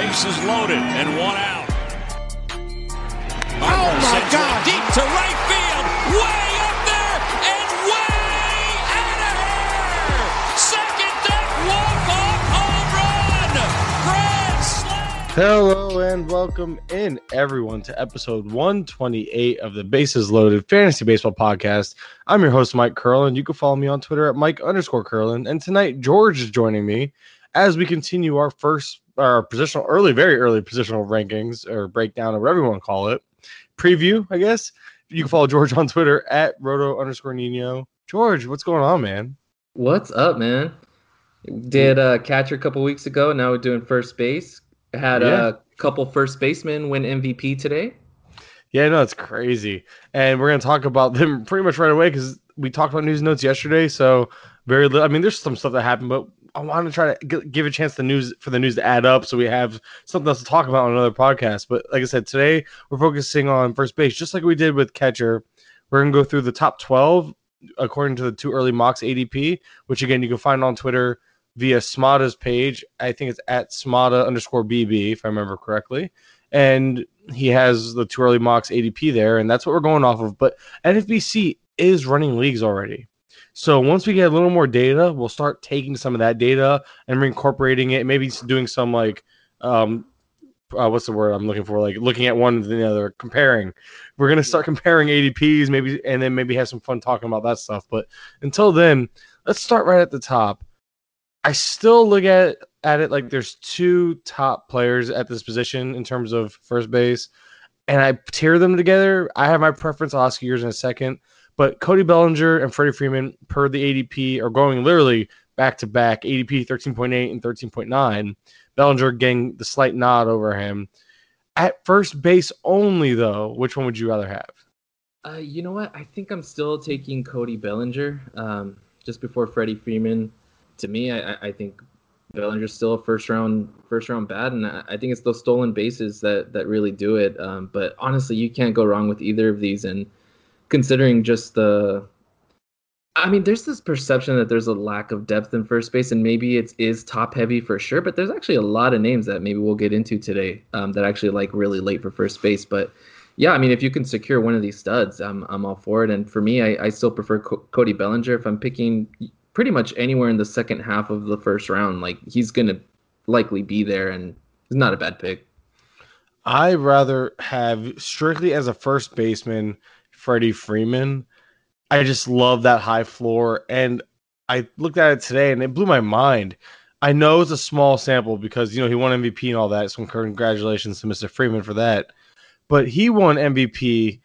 bases loaded and one out. Oh my God! Deep to right field, way up there and way out of here. Second deck walk-off home run, grand slam. Hello and welcome in everyone to episode 128 of the Bases Loaded Fantasy Baseball Podcast. I'm your host Mike Curlin. You can follow me on Twitter at Mike underscore Curlin. And tonight George is joining me as we continue our first our positional early, very early positional rankings or breakdown or whatever you want to call it. Preview, I guess. You can follow George on Twitter at roto underscore Nino. George, what's going on, man? What's up, man? Did uh, catcher a couple weeks ago. Now we're doing first base. Had Yeah. a couple first basemen win MVP today. Yeah, no, it's crazy. And we're going to talk about them pretty much right away because we talked about news notes yesterday. So, very little. I mean, there's some stuff that happened, but I want to try to g- give a chance to news for the news to add up so we have something else to talk about on another podcast. But like I said, today we're focusing on first base, just like we did with catcher. We're to go through the top 12 according to the two early mocks ADP, which again, you can find on Twitter via Smada's page. I think it's at Smada underscore BB, if I remember correctly. And he has the two early mocks ADP there, and that's what we're going off of. But NFBC is running leagues already. So once we get a little more data, we'll start taking some of that data and reincorporating it, maybe doing some like um uh, what's the word I'm looking for? Like looking at one and the other, comparing. We're gonna start comparing ADPs, maybe, and then maybe have some fun talking about that stuff. But until then, let's start right at the top. I still look at at it like there's two top players at this position in terms of first base, and I tear them together. I have my preference. I'll ask you yours in a second. But Cody Bellinger and Freddie Freeman, per the ADP, are going literally back to back. ADP 13.8 and 13.9. Bellinger getting the slight nod over him. At first base only, though, which one would you rather have? Uh, you know what? I think I'm still taking Cody Bellinger um, just before Freddie Freeman. To me, I, I- think Bellinger's still a first round first round bat, and I I think it's those stolen bases that that really do it. Um, but honestly, you can't go wrong with either of these. And considering just the, I mean, there's this perception that there's a lack of depth in first base, and maybe it is top heavy for sure. But there's actually a lot of names that maybe we'll get into today um, that actually like really late for first base. But yeah, I mean, if you can secure one of these studs, I'm I'm all for it. And for me, I, I still prefer Co- Cody Bellinger. If I'm picking pretty much anywhere in the second half of the first round, like he's gonna likely be there, and it's not a bad pick. I rather have strictly as a first baseman Freddie Freeman. I just love that high floor, and I looked at it today, and it blew my mind. I know it's a small sample because you know he won MVP and all that. So congratulations to Mr. Freeman for that. But he won MVP,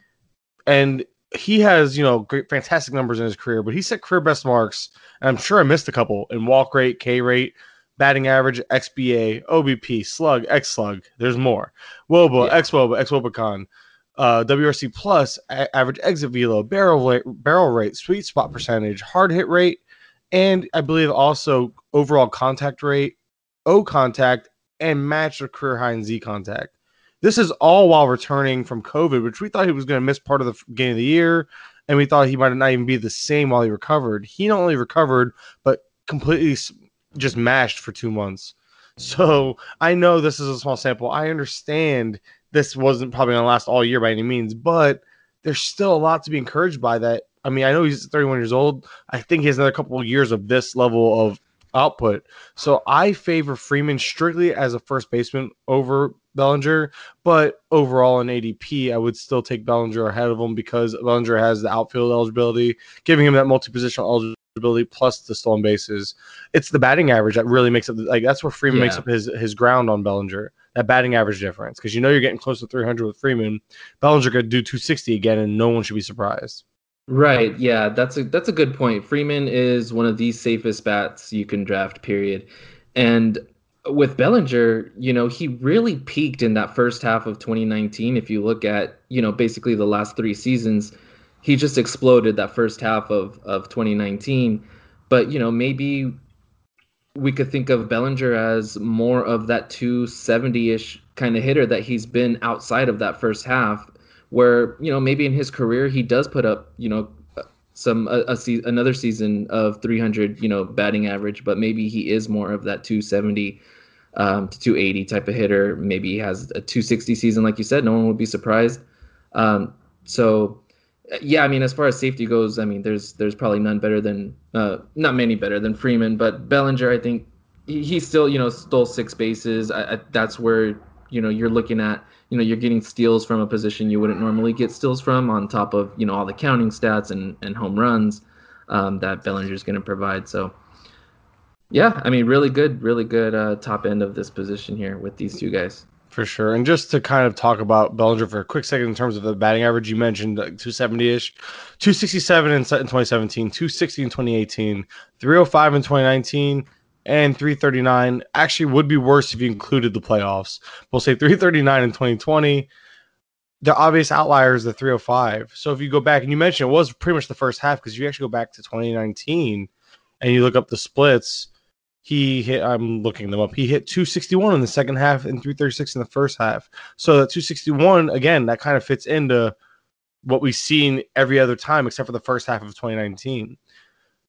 and he has you know great, fantastic numbers in his career. But he set career best marks, and I'm sure I missed a couple in walk rate, K rate, batting average, XBA, OBP, slug, X slug. There's more. Woba, Yeah. X Woba, X Wobacon, uh, WRC plus, a- average exit velo, barrel rate, barrel rate, sweet spot percentage, hard hit rate, and I believe also overall contact rate, O contact, and match the career high in Z contact. This is all while returning from COVID, which we thought he was going to miss part of the game of the year, and we thought he might not even be the same while he recovered. He not only recovered, but completely just mashed for two months. So I know this is a small sample. I understand this wasn't probably going to last all year by any means, but there's still a lot to be encouraged by that. I mean, I know he's 31 years old. I think he has another couple of years of this level of output. So I favor Freeman strictly as a first baseman over Bellinger, but overall in ADP, I would still take Bellinger ahead of him because Bellinger has the outfield eligibility, giving him that multi-positional eligibility plus the stolen bases. It's the batting average that really makes up like that's where Freeman makes up his his ground on Bellinger. That batting average difference because you know you're getting close to 300 with Freeman. Bellinger could do 260 again, and no one should be surprised. Right. Yeah, that's a that's a good point. Freeman is one of the safest bats you can draft. Period. And with Bellinger, you know, he really peaked in that first half of 2019. If you look at, you know, basically the last three seasons, he just exploded that first half of of 2019. But you know, maybe we could think of Bellinger as more of that 270-ish kind of hitter that he's been outside of that first half where you know maybe in his career he does put up you know some a, a se- another season of 300 you know batting average but maybe he is more of that 270 um, to 280 type of hitter. Maybe he has a 260 season, like you said. No one would be surprised. Um, so, yeah, I mean, as far as safety goes, I mean, there's there's probably none better than uh, not many better than Freeman, but Bellinger, I think he, he still you know stole six bases. I, I, that's where you know you're looking at you know you're getting steals from a position you wouldn't normally get steals from on top of you know all the counting stats and and home runs um, that Bellinger's going to provide. So yeah, I mean, really good, really good uh, top end of this position here with these two guys. For sure. And just to kind of talk about Bellinger for a quick second in terms of the batting average, you mentioned 270 ish, 267 in 2017, 260 in 2018, 305 in 2019, and 339. Actually, would be worse if you included the playoffs. We'll say 339 in 2020. The obvious outlier is the 305. So if you go back, and you mentioned it was pretty much the first half because you actually go back to 2019 and you look up the splits he hit i'm looking them up he hit 261 in the second half and 336 in the first half. So that 261 again that kind of fits into what we've seen every other time except for the first half of 2019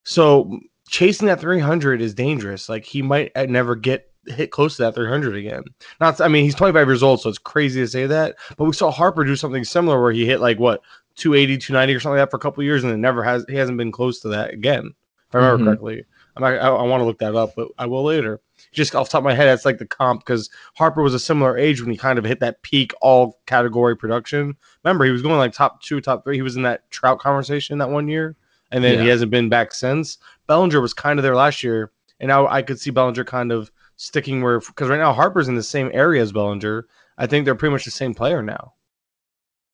so chasing that 300 is dangerous. Like he might never get hit close to that 300 again. Not i mean he's 25 years old so it's crazy to say that but we saw harper do something similar where he hit like what 280 290 or something like that for a couple years and it never has he hasn't been close to that again if i remember mm-hmm. correctly I'm not, I, I want to look that up, but I will later. Just off top of my head, that's like the comp because Harper was a similar age when he kind of hit that peak all category production. Remember, he was going like top two, top three. He was in that Trout conversation that one year, and then yeah. he hasn't been back since. Bellinger was kind of there last year, and now I could see Bellinger kind of sticking where because right now Harper's in the same area as Bellinger. I think they're pretty much the same player now.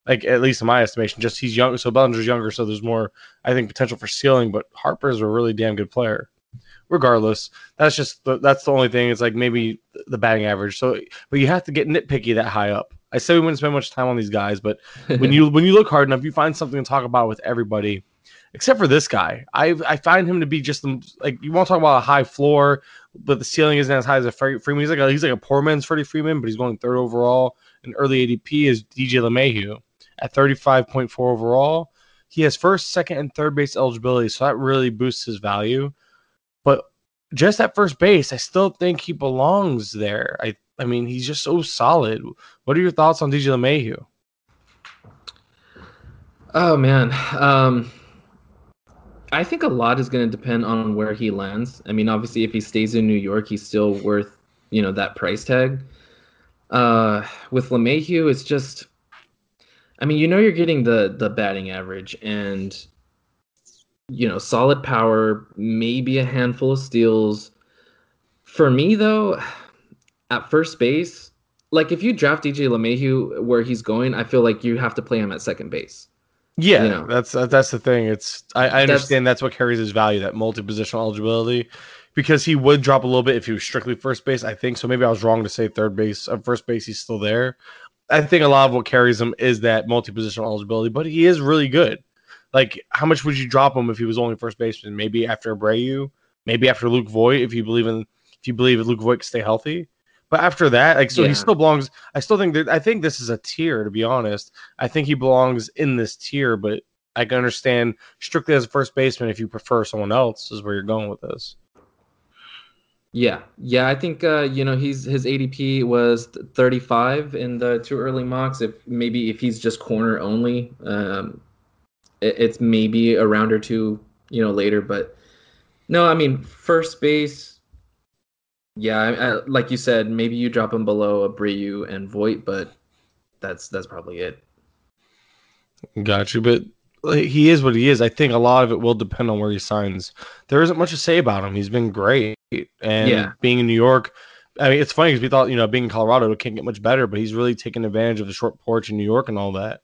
Like at least in my estimation, just he's young, so Bellinger's younger, so there's more I think potential for ceiling. But Harper's a really damn good player regardless, that's just the, that's the only thing. It's like maybe the batting average. So, but you have to get nitpicky that high up. I say we wouldn't spend much time on these guys, but when you when you look hard enough, you find something to talk about with everybody, except for this guy. I I find him to be just like you want to talk about a high floor, but the ceiling isn't as high as a Freddie Freeman. He's like a, he's like a poor man's Freddie Freeman, but he's going third overall. And early ADP is DJ LeMahieu at 35.4 overall. He has first, second, and third base eligibility, so that really boosts his value. Just at first base, I still think he belongs there. I I mean, he's just so solid. What are your thoughts on DJ LeMahieu? Oh man, um, I think a lot is going to depend on where he lands. I mean, obviously, if he stays in New York, he's still worth you know that price tag. Uh, with LeMahieu, it's just, I mean, you know, you're getting the the batting average, and you know, solid power, maybe a handful of steals. For me, though, at first base, like if you draft DJ LeMahieu where he's going, I feel like you have to play him at second base. Yeah, you know? that's that's the thing. It's I, I understand that's, that's what carries his value, that multi-positional eligibility, because he would drop a little bit if he was strictly first base. I think so. Maybe I was wrong to say third base. At first base, he's still there. I think a lot of what carries him is that multi-positional eligibility, but he is really good. Like, how much would you drop him if he was only first baseman? Maybe after Abreu, maybe after Luke Voit, if you believe in if you believe Luke Voit can stay healthy. But after that, like, so yeah. he still belongs. I still think that I think this is a tier. To be honest, I think he belongs in this tier. But I can understand strictly as a first baseman if you prefer someone else is where you're going with this. Yeah, yeah, I think uh, you know he's his ADP was 35 in the two early mocks. If maybe if he's just corner only, um, it's maybe a round or two, you know, later. But no, I mean, first base, yeah, I, I, like you said, maybe you drop him below Abreu and Voit, but that's that's probably it. Got you, but he is what he is. I think a lot of it will depend on where he signs. There isn't much to say about him. He's been great, and yeah. being in New York. I mean, it's funny because we thought, you know, being in Colorado, it can't get much better, but he's really taken advantage of the short porch in New York and all that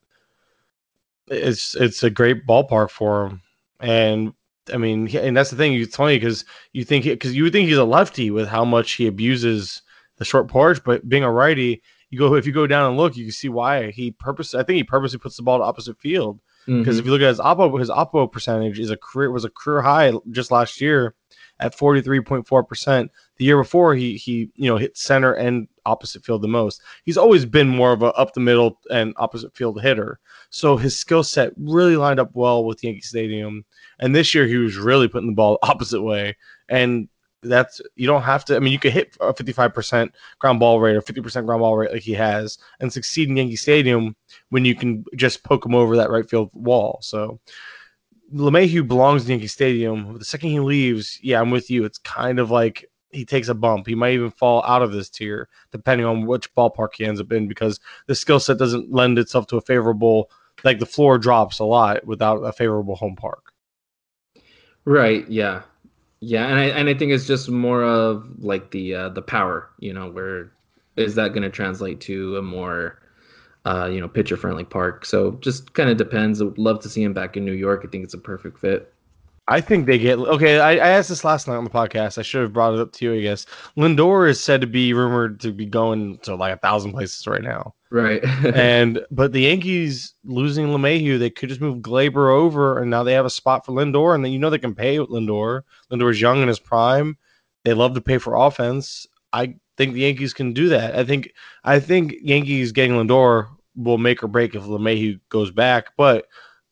it's it's a great ballpark for him. And I mean, and that's the thing. It's funny because you think because you would think he's a lefty with how much he abuses the short porch, but being a righty, you go if you go down and look, you can see why he purpose. I think he purposely puts the ball to opposite field because mm-hmm. if you look at his oppo, his oppo percentage is a career was a career high just last year at forty three point four percent. The year before, he he you know hit center and opposite field the most. He's always been more of a up the middle and opposite field hitter. So his skill set really lined up well with Yankee Stadium. And this year he was really putting the ball opposite way. And that's you don't have to. I mean, you could hit a 55% ground ball rate or 50% ground ball rate like he has and succeed in Yankee Stadium when you can just poke him over that right field wall. So LeMahieu belongs in Yankee Stadium. The second he leaves, yeah, I'm with you. It's kind of like he takes a bump. He might even fall out of this tier, depending on which ballpark he ends up in, because the skill set doesn't lend itself to a favorable. Like the floor drops a lot without a favorable home park. Right. Yeah. Yeah, and I and I think it's just more of like the uh, the power. You know, where is that going to translate to a more uh, you know pitcher friendly park? So just kind of depends. I would love to see him back in New York. I think it's a perfect fit. I think they get okay. I, I, asked this last night on the podcast. I should have brought it up to you, I guess. Lindor is said to be rumored to be going to like a thousand places right now. Right. and but the Yankees losing LeMahieu, they could just move Gleyber over, and now they have a spot for Lindor, and then you know they can pay Lindor. Lindor's young in his prime. They love to pay for offense. I think the Yankees can do that. I think I think Yankees getting Lindor will make or break if LeMahieu goes back, but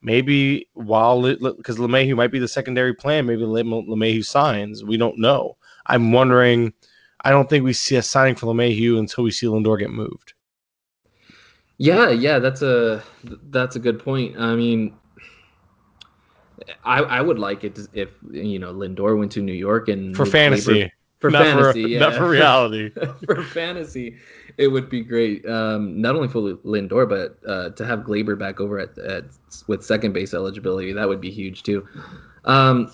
maybe while because LeMahieu might be the secondary plan, maybe LeMahieu signs. We don't know. I'm wondering. I don't think we see a signing for LeMahieu until we see Lindor get moved. Yeah, yeah, that's a that's a good point. I mean, I I would like it if you know Lindor went to New York and for fantasy. For not fantasy, for, yeah. not for reality. for fantasy, it would be great. Um, not only for Lindor, but uh, to have Gleyber back over at, at with second base eligibility, that would be huge too. Um,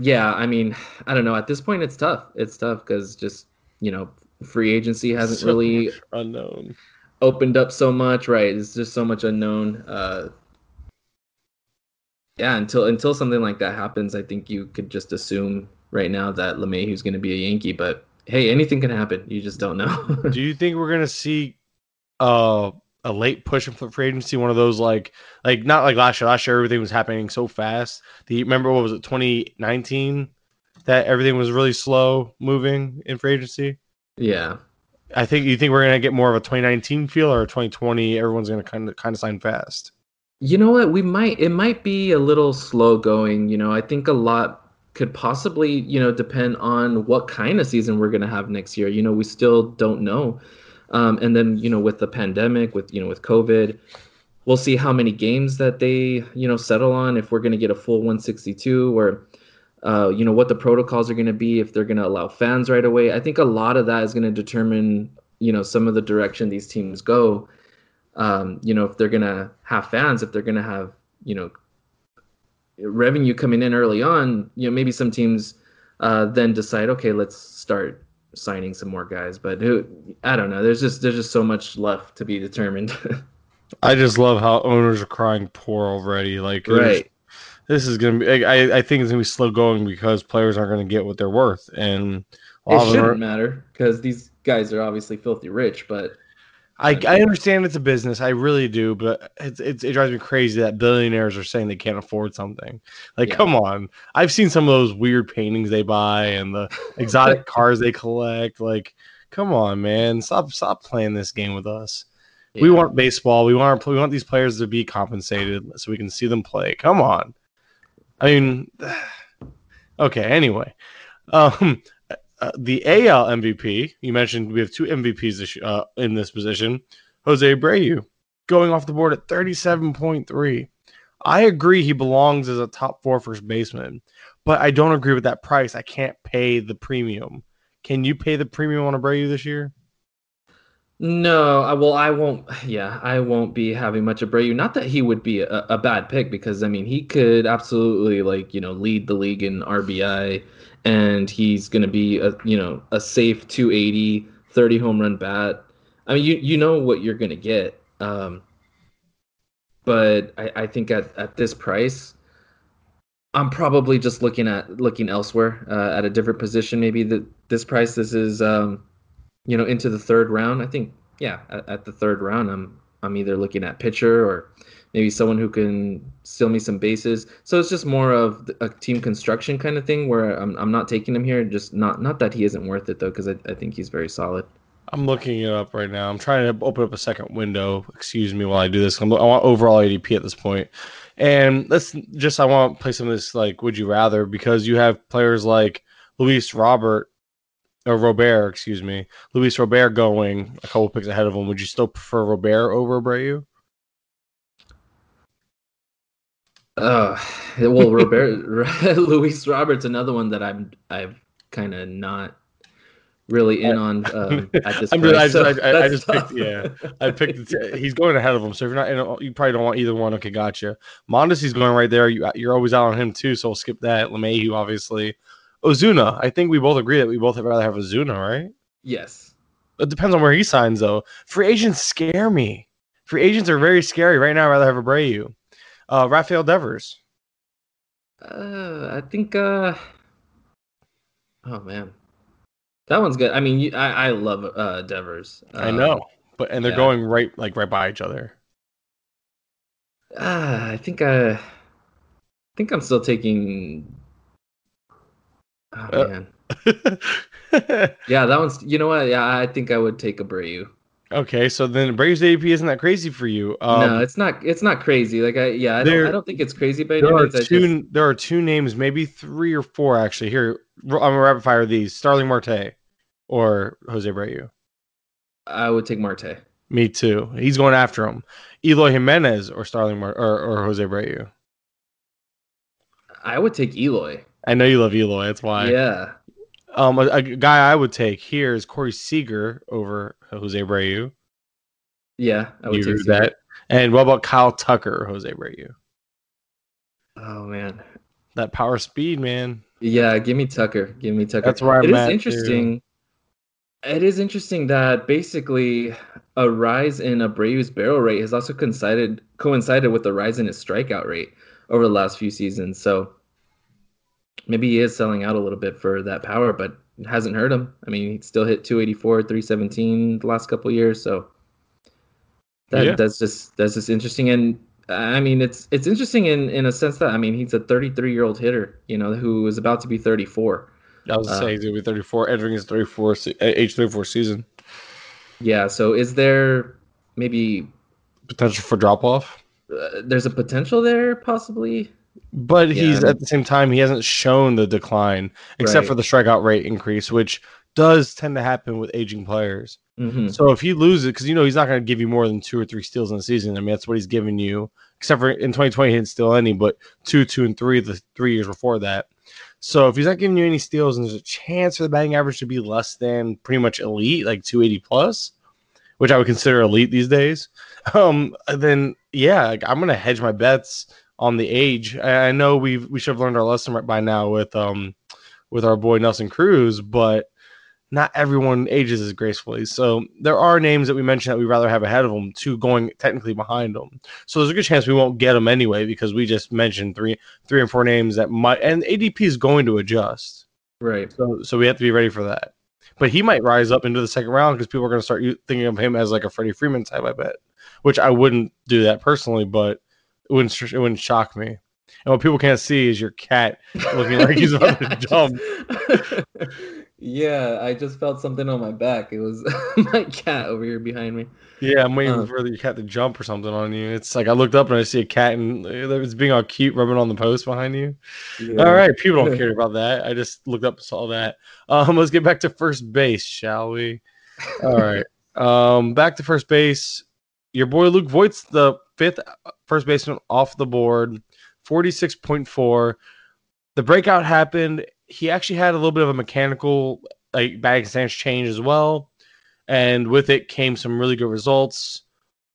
yeah, I mean, I don't know. At this point, it's tough. It's tough because just you know, free agency hasn't so really unknown opened up so much. Right? It's just so much unknown. Uh, yeah, until until something like that happens, I think you could just assume right now that LeMahieu's going to be a Yankee, but hey, anything can happen. You just don't know. Do you think we're gonna see uh, a late push for free agency? One of those like like not like last year. Last year everything was happening so fast. Do you remember what was it 2019 that everything was really slow moving in free agency? Yeah. I think you think we're gonna get more of a 2019 feel or 2020. Everyone's gonna kind of kind of sign fast. You know what? We might. It might be a little slow going. You know, I think a lot could possibly, you know, depend on what kind of season we're going to have next year. You know, we still don't know. Um, and then, you know, with the pandemic, with, you know, with COVID, we'll see how many games that they, you know, settle on, if we're going to get a full 162 or, uh, you know, what the protocols are going to be, if they're going to allow fans right away. I think a lot of that is going to determine, you know, some of the direction these teams go. Um, you know, if they're going to have fans, if they're going to have, you know, revenue coming in early on, you know, maybe some teams uh, then decide, okay, let's start signing some more guys. But who, I don't know. There's just there's just so much left to be determined. I just love how owners are crying poor already. Like, right. This is gonna be. I, I think it's gonna be slow going because players aren't gonna get what they're worth, and it shouldn't are, matter because these guys are obviously filthy rich. But I, I understand it's a business, I really do, but it's, it's, it drives me crazy that billionaires are saying they can't afford something. Like, yeah. come on! I've seen some of those weird paintings they buy and the exotic cars they collect. Like, come on, man! Stop stop playing this game with us. Yeah. We want baseball. We want our, we want these players to be compensated so we can see them play. Come on! I mean, okay. Anyway, um, uh, the AL MVP, you mentioned we have two MVPs this, uh, in this position. Jose Abreu going off the board at 37.3. I agree he belongs as a top four first baseman, but I don't agree with that price. I can't pay the premium. Can you pay the premium on Abreu this year? No, I well, I won't. Yeah, I won't be having much Abreu. Not that he would be a, a bad pick, because I mean, he could absolutely like you know lead the league in RBI and he's going to be a you know a safe 280 30 home run bat. I mean you you know what you're going to get um, but I, I think at, at this price i'm probably just looking at looking elsewhere uh, at a different position. Maybe that this price this is um, you know into the third round. I think yeah at, at the third round i'm i'm either looking at pitcher or maybe someone who can steal me some bases. So it's just more of a team construction kind of thing where I'm, I'm not taking him here. Just not not that he isn't worth it though, because I, I think he's very solid. I'm looking it up right now. I'm trying to open up a second window. Excuse me while I do this. I'm, i want overall ADP at this point. And let's just I want to play some of this like would you rather because you have players like Luis Robert or Robert, excuse me, Luis Robert going a couple picks ahead of him, would you still prefer Robert over Abreu? Uh, well, Robert, Luis Roberts, another one that I'm I've kind of not really in on um, at this I'm point. just, I, so just, I, I just tough. picked, yeah, I picked. He's going ahead of him, so if you're not, in you probably don't want either one. Okay, gotcha. Mondesi's going right there. You, you're always out on him too, so we'll skip that. LeMahieu, obviously. Ozuna, I think we both agree that we both would rather have Ozuna, right? yes. It depends on where he signs, though. Free agents scare me. Free agents are very scary right now. I'd rather have Abreu. Uh, Rafael Devers. Uh, I think. Uh, oh man, that one's good. I mean, you, I I love uh Devers. I Um, know, but and they're yeah. going right like right by each other. Ah, I think I, I think I'm still taking. Oh Uh, man, yeah, that one's. You know what? Yeah, I think I would take a Abreu. Okay, so then Braves ADP isn't that crazy for you. Um, no, it's not. It's not crazy. Like I, yeah, I don't. I don't think it's crazy But there are two. just- There are two names, maybe three or four actually. Here, I'm gonna rapid fire these: Starling Marte or Jose Abreu. I would take Marte. Me too. He's going after him. Eloy Jimenez or Starling Mar- or, or Jose Abreu. I would take Eloy. I know you love Eloy. That's why. Yeah. Um, a, a guy I would take here is Corey Seager over Jose Abreu. Yeah, I would You that? And what about Kyle Tucker Jose Abreu? Oh man. That power speed, man. Yeah, give me Tucker. Give me Tucker. That's where I'm It is at, too. interesting. It is interesting that basically a rise in Abreu's barrel rate has also coincided coincided with the rise in his strikeout rate over the last few seasons. So maybe he is selling out a little bit for that power, but hasn't hurt him. I mean, he still hit 284, 317 the last couple years. So that Yeah. that's just that's just interesting. And I mean, it's it's interesting in in a sense that I mean he's a 33 year old hitter, you know, who is about to be 34. I was Uh, saying he's gonna be 34, entering his 34 uh, age 34 season. Yeah. So is there maybe Potential for drop off, uh, there's a potential there possibly? But he's at the same time he hasn't shown the decline except Right. for the strikeout rate increase, which does tend to happen with aging players. hmm So if he loses, because you know he's not going to give you more than two or three steals in the season. I mean that's what he's giving you. Except for in 2020 he didn't steal any, but two, two, and three the three years before that. So if he's not giving you any steals, and there's a chance for the batting average to be less than pretty much elite, like 280 plus, which I would consider elite these days, um, then yeah, like, I'm gonna hedge my bets on the age. I, know we we should have learned our lesson right by now with um with our boy Nelson Cruz, but not everyone ages as gracefully. So there are names that we mentioned that we'd rather have ahead of them, to going technically behind them. So there's a good chance we won't get them anyway because we just mentioned three, three and four names that might, and ADP is going to adjust. Right. So so we have to be ready for that. But he might rise up into the second round because people are going to start thinking of him as like a Freddie Freeman type. I bet, which I wouldn't do that personally, but it wouldn't it wouldn't shock me. And what people can't see is your cat looking like he's about to jump. yeah, I just felt something on my back. It was my cat over here behind me. Yeah, I'm waiting Uh. for your cat to jump or something on you. It's like I looked up and I see a cat and it's being all cute, rubbing on the post behind you. All right, people don't care about that. I just looked up and saw that. Um, let's get back to first base, shall we? All right. Um, back to first base. Your boy Luke Voit's the fifth first baseman off the board, forty-six point four. The breakout happened. He actually had a little bit of a mechanical like batting stance change as well, and with it came some really good results.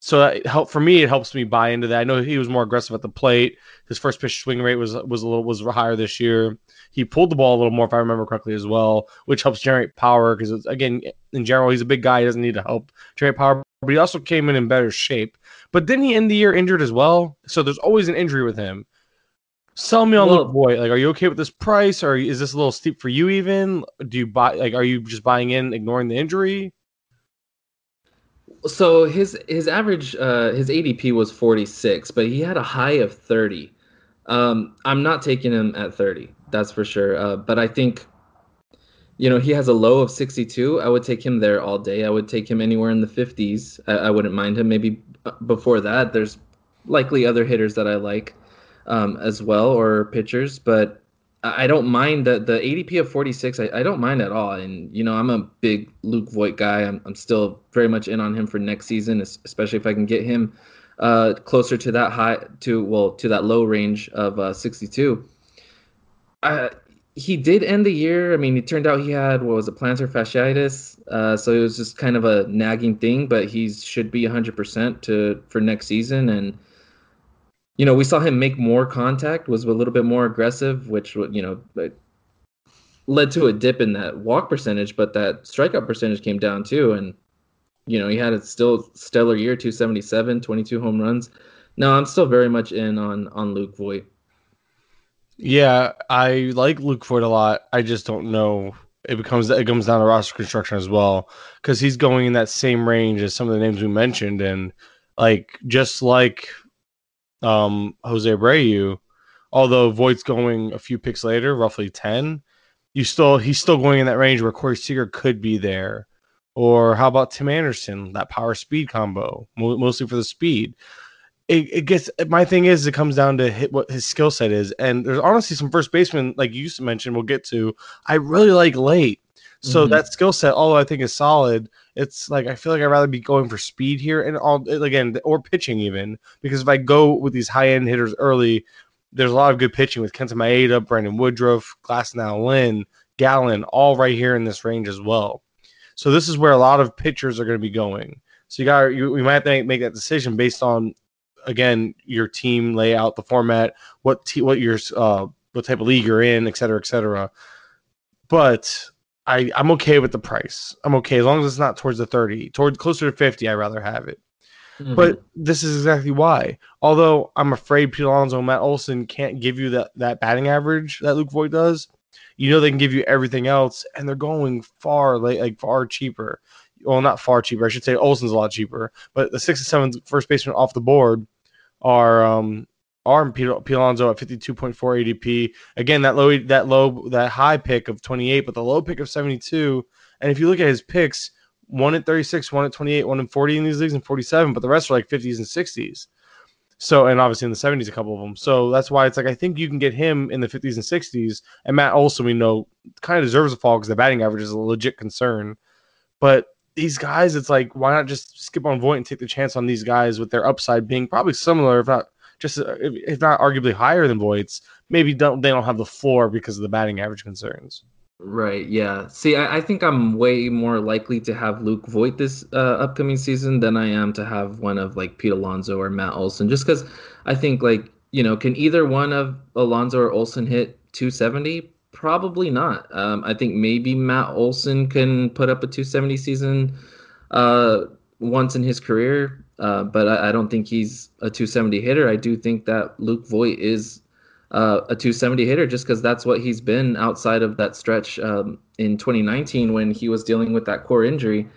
So that helped for me. It helps me buy into that. I know he was more aggressive at the plate. His first pitch swing rate was was a little was higher this year. He pulled the ball a little more, if I remember correctly, as well, which helps generate power. Because again, in general, he's a big guy. He doesn't need to help generate power, but he also came in in better shape. But didn't he end the year injured as well? So there's always an injury with him. Sell me on Well- Luke Voit. Like, are you okay with this price, or is this a little steep for you? Even do you buy? Like, are you just buying in, ignoring the injury? So his his average uh, his ADP was 46, but he had a high of 30. Um, I'm not taking him at 30, that's for sure. Uh, but I think, you know, he has a low of 62. I would take him there all day. I would take him anywhere in the 50s. I, I wouldn't mind him. Maybe uh, before that, there's likely other hitters that I like um, as well or pitchers. But I don't mind the the ADP of 46. I, I don't mind at all. And you know, I'm a big Luke Voit guy. I'm I'm still very much in on him for next season, especially if I can get him uh, closer to that high to well to that low range of uh, 62. Uh, he did end the year. I mean, it turned out he had what was it, plantar fasciitis. Uh, so it was just kind of a nagging thing, but he should be 100% to for next season. And you know, we saw him make more contact, was a little bit more aggressive, which you know led to a dip in that walk percentage, but that strikeout percentage came down too. And you know, he had a still stellar year, 277, 22 home runs. No, I'm still very much in on on Luke Voit. Yeah, I like Luke Voit a lot. I just don't know. It becomes it comes down to roster construction as well because he's going in that same range as some of the names we mentioned, and like just like um Jose Abreu, although Voit's going a few picks later, roughly ten, you still he's still going in that range where Corey Seager could be there. Or how about Tim Anderson, that power speed combo, mostly for the speed it, it gets my thing is it comes down to hit what his skill set is. And there's honestly some first baseman like you mentioned we'll get to i really like late. So mm-hmm. that skill set although i think is solid. It's like i feel like i'd rather be going for speed here and all again or pitching even. Because if i go with these high end hitters early there's a lot of good pitching with kenta maeda brandon woodruff glasnow lynn gallen all right here in this range as well. So this is where a lot of pitchers are going to be going. So you got you, we might have to make, make that decision based on again your team layout, the format, what te- what your uh, what type of league you're in, et cetera, et cetera. But I I'm okay with the price. I'm okay as long as it's not towards the 30, towards closer to 50. I'd rather have it. Mm-hmm. But this is exactly why. Although I'm afraid Pete Alonso and Matt Olson can't give you that, that batting average that Luke Voit does, you know they can give you everything else, and they're going far like, like far cheaper well, not far cheaper. I should say Olson's a lot cheaper, but the six and seven first baseman off the board are um are P- Alonso at 52.4 ADP. Again, that low that low that high pick of 28, but the low pick of 72. And if you look at his picks, one at 36, one at 28, one at 40 in these leagues, and 47, but the rest are like 50s and 60s. So, and obviously in the 70s, a couple of them. So that's why it's like I think you can get him in the 50s and 60s. And Matt Olson, we know, kind of deserves a fall because the batting average is a legit concern. But these guys, it's like why not just skip on Voit and take the chance on these guys with their upside being probably similar, if not just if, if not arguably higher than Voit's. Maybe don't they don't have the floor because of the batting average concerns. Right. Yeah. See, I, I, think I'm way more likely to have Luke Voit this uh, upcoming season than I am to have one of like Pete Alonso or Matt Olson, just because I think like you know can either one of Alonso or Olson hit 270? Probably not. Um, I think maybe Matt Olson can put up a 270 season uh, once in his career, uh, but I, I, don't think he's a 270 hitter. I do think that Luke Voit is uh, a 270 hitter just because that's what he's been outside of that stretch um, in 2019 when he was dealing with that core injury.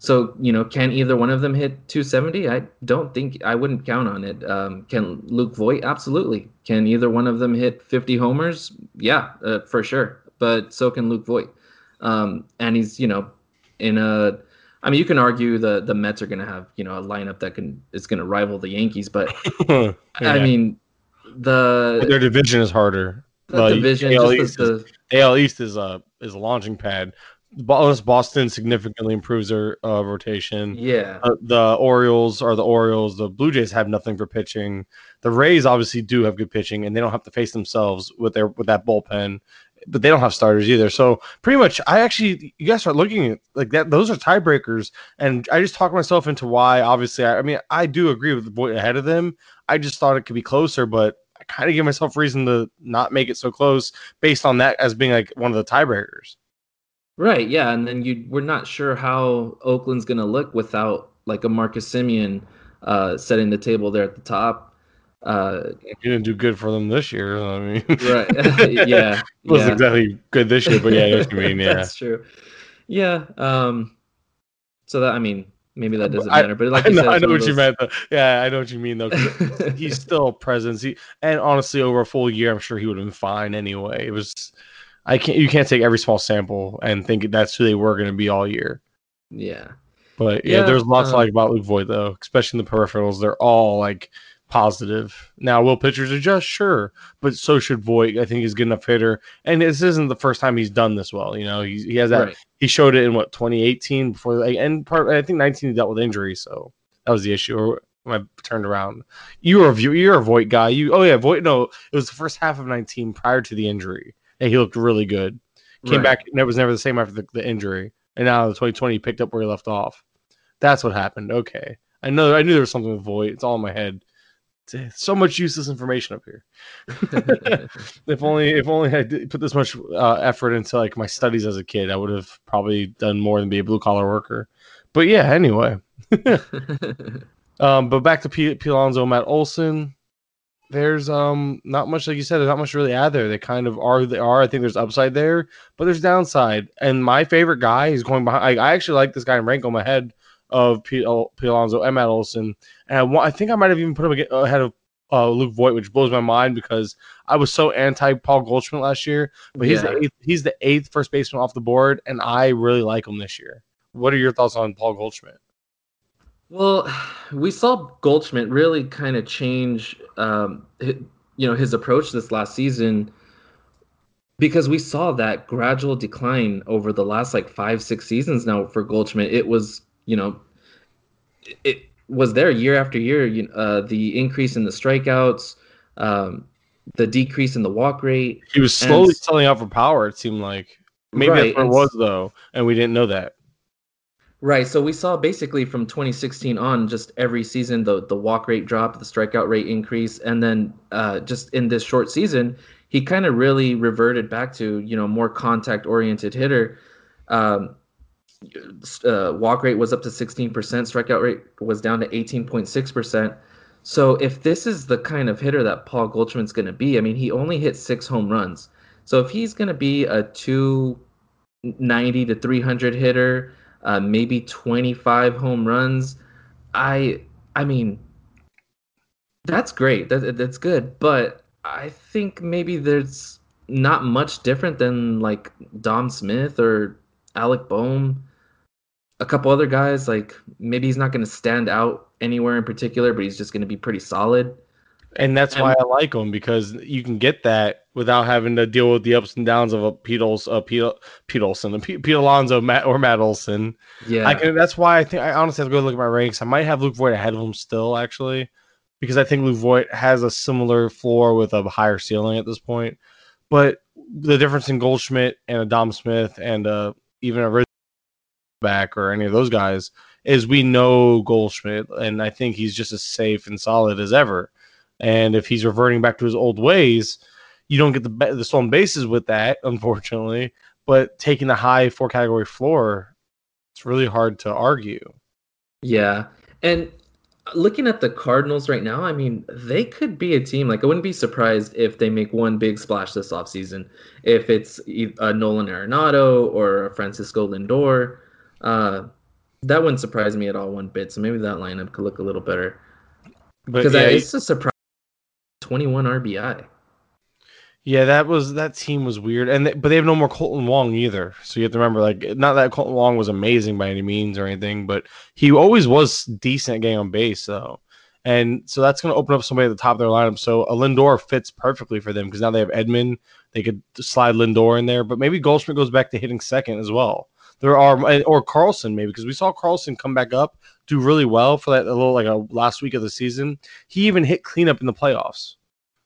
So, you know, can either one of them hit 270? I don't think I wouldn't count on it. Um, can Luke Voit? Absolutely. Can either one of them hit 50 homers? Yeah, uh, for sure. But so can Luke Voit. Um, and he's, you know, in a. I mean, you can argue the the Mets are going to have you know a lineup that can is going to rival the Yankees, but yeah. I mean, the their division is harder. The division, AL East, the, is, AL East is a is a launching pad Boston significantly improves their uh, rotation. Yeah. Uh, the Orioles are the Orioles. The Blue Jays have nothing for pitching. The Rays obviously do have good pitching, and they don't have to face themselves with their with that bullpen. But they don't have starters either. So pretty much, I actually you guys start looking at like that. Those are tiebreakers, and I just talked myself into why. Obviously, I, I mean I do agree with the boy ahead of them. I just thought it could be closer, but I kind of give myself reason to not make it so close based on that as being like one of the tiebreakers. Right. Yeah, and then you we're not sure how Oakland's going to look without like a Marcus Semien uh, setting the table there at the top. Uh, he didn't do good for them this year. I mean, right? yeah, wasn't yeah. exactly good this year, but yeah, I mean. Yeah, that's true. Yeah. Um. So that I mean, maybe that doesn't matter, but like I, know, said, I know what those... you meant. Though. Yeah, I know what you mean though. he's still presence. He, and honestly, over a full year, I'm sure he would have been fine anyway. It was I can't. You can't take every small sample and think that's who they were going to be all year. Yeah. But yeah, yeah there's lots uh, to like about Luke Voit though, especially in the peripherals. They're all like positive. Now, will pitchers adjust? Sure, but so should Voit. I think he's a good enough hitter, and this isn't the first time he's done this well. You know, he he has that. Right. He showed it in what 2018 before, like, and part I think 19 he dealt with injury, so that was the issue. Or I turned around? You were a view- you're a Voit guy. You oh yeah, Voit. No, it was the first half of 19 prior to the injury, and he looked really good. Came Right. back, and it was never the same after the, the injury, and now the 2020 he picked up where he left off. That's what happened. Okay, I know. I knew there was something with Voit. It's all in my head. So much useless information up here. if only, if only I did put this much uh, effort into like my studies as a kid, I would have probably done more than be a blue collar worker. But yeah, anyway. Um, but back to P. P. Alonso, Matt Olson. There's um not much like you said. There's not much really add there. They kind of are. They are. I think there's upside there, but there's downside. And my favorite guy is going behind. I, I actually like this guy in rank on my head of P. Al- P. Alonso and Matt Olson. And I, I think I might have even put him ahead of uh, Luke Voit, which blows my mind because I was so anti Paul Goldschmidt last year. But he's Yeah. the eighth, he's the eighth first baseman off the board, and I really like him this year. What are your thoughts on Paul Goldschmidt? Well, we saw Goldschmidt really kind of change, um, hi- you know, his approach this last season because we saw that gradual decline over the last like five, six seasons now for Goldschmidt. It was, you know, it- was there year after year. You uh, the increase in the strikeouts, um, the decrease in the walk rate. He was slowly And- selling out for power. It seemed like maybe Right, that's what it was though, and we didn't know that. Right. So we saw basically from 2016 on, just every season, the the walk rate dropped, the strikeout rate increase, and then uh, just in this short season, he kind of really reverted back to you know more contact oriented hitter. Um, uh, walk rate was up to 16%, strikeout rate was down to 18.6%. So if this is the kind of hitter that Paul Goldschmidt's going to be, I mean, he only hit six home runs. So if he's going to be a 290 to 300 hitter, uh, maybe 25 home runs, I I mean, that's great. That, that's good. But I think maybe there's not much different than like Dom Smith or Alec Bohm, a couple other guys. Like maybe he's not going to stand out anywhere in particular, but he's just going to be pretty solid. And that's why I like him because you can get that without having to deal with the ups and downs of a Pete Olson, a Pete, Pete Olson, a Pete, Pete Alonso, Matt or Matt Olson. Yeah. I can. That's why I think I honestly have to go look at my ranks. I might have Luke Voit ahead of him still, actually, because I think Luke Voit has a similar floor with a higher ceiling at this point. But the difference in Goldschmidt and a Dom Smith and uh, even a Riz back or any of those guys is we know Goldschmidt, and I think he's just as safe and solid as ever. And if he's reverting back to his old ways, you don't get the the stolen bases with that, unfortunately. But taking the high four category floor, it's really hard to argue. Yeah. And looking at the Cardinals right now, I mean, they could be a team. Like, I wouldn't be surprised if they make one big splash this offseason. If it's a Nolan Arenado or a Francisco Lindor, uh, that wouldn't surprise me at all one bit. So maybe that lineup could look a little better. Because yeah, it's a surprise 21 RBI. yeah, that was that team was weird, and they, but they have no more Kolten Wong either. So you have to remember, like, not that Kolten Wong was amazing by any means or anything, but he always was decent getting on base, though. And so that's going to open up somebody at the top of their lineup. So a Lindor fits perfectly for them because now they have Edman. They could slide Lindor in there, but maybe Goldschmidt goes back to hitting second as well. There are or Carlson maybe because we saw Carlson come back up, do really well for that a little like a last week of the season. He even hit cleanup in the playoffs.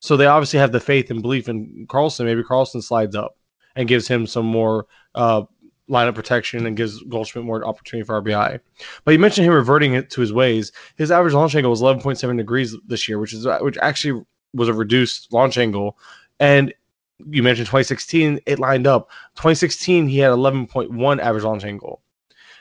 So they obviously have the faith and belief in Carlson. Maybe Carlson slides up and gives him some more uh, lineup protection and gives Goldschmidt more opportunity for RBI. But you mentioned him reverting it to his ways. His average launch angle was 11.7 degrees this year, which is which actually was a reduced launch angle. And you mentioned 2016, it lined up. 2016, he had 11.1 average launch angle.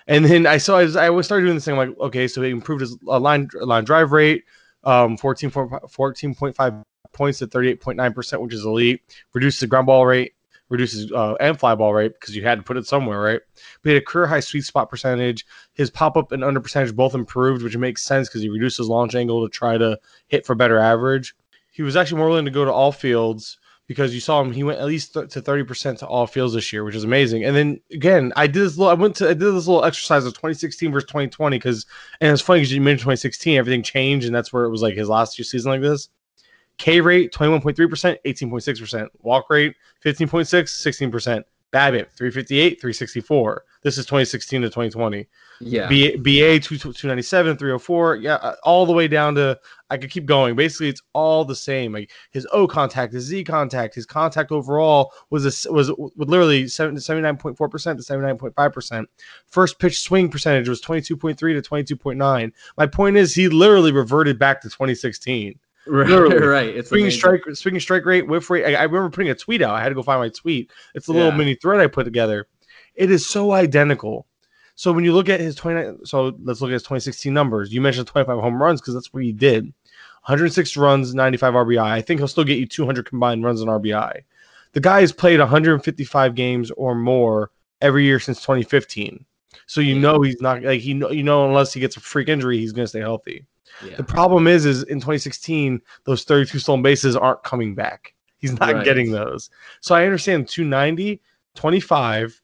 And then I saw, I was started doing this thing. I'm like, okay, so he improved his uh, line line drive rate, um, 14, 14.5 points at 38.9%, which is elite. Reduces the ground ball rate, reduces uh, and fly ball rate because you had to put it somewhere, right? But he had a career high sweet spot percentage. His pop up and under percentage both improved, which makes sense because he reduced his launch angle to try to hit for better average. He was actually more willing to go to all fields because you saw him. He went at least th- to thirty percent to all fields this year, which is amazing. And then again, I did this. Little, I went to I did this little exercise of 2016 versus 2020 because, and it's funny because you mentioned 2016, everything changed, and that's where it was like his last year season like this. K rate 21.3 percent, 18.6 percent. Walk rate 15.6, 16 percent. BABIP 358, 364. This is 2016 to 2020. Yeah. B- BA 2, 297, 304. Yeah, uh, all the way down to I could keep going. Basically, it's all the same. Like his O contact, his Z contact, his contact overall was a, was was literally 79.4 percent to 79.5 percent. First pitch swing percentage was 22.3 to 22.9. My point is, he literally reverted back to 2016. Right. literally. right. It's Swinging amazing. strike, swinging strike rate, whiff rate. I, I remember putting a tweet out. I had to go find my tweet. It's a little mini thread I put together. It is so identical. So when you look at his 29, so let's look at his 2016 numbers. You mentioned 25 home runs because that's what he did. 106 runs, 95 RBI. I think he'll still get you 200 combined runs and RBI. The guy has played 155 games or more every year since 2015. So you hmm. know he's not like he know you know unless he gets a freak injury, he's going to stay healthy. Yeah. The problem is, is in 2016, those 32 stolen bases aren't coming back. He's not Right. getting those. So I understand 290, 25,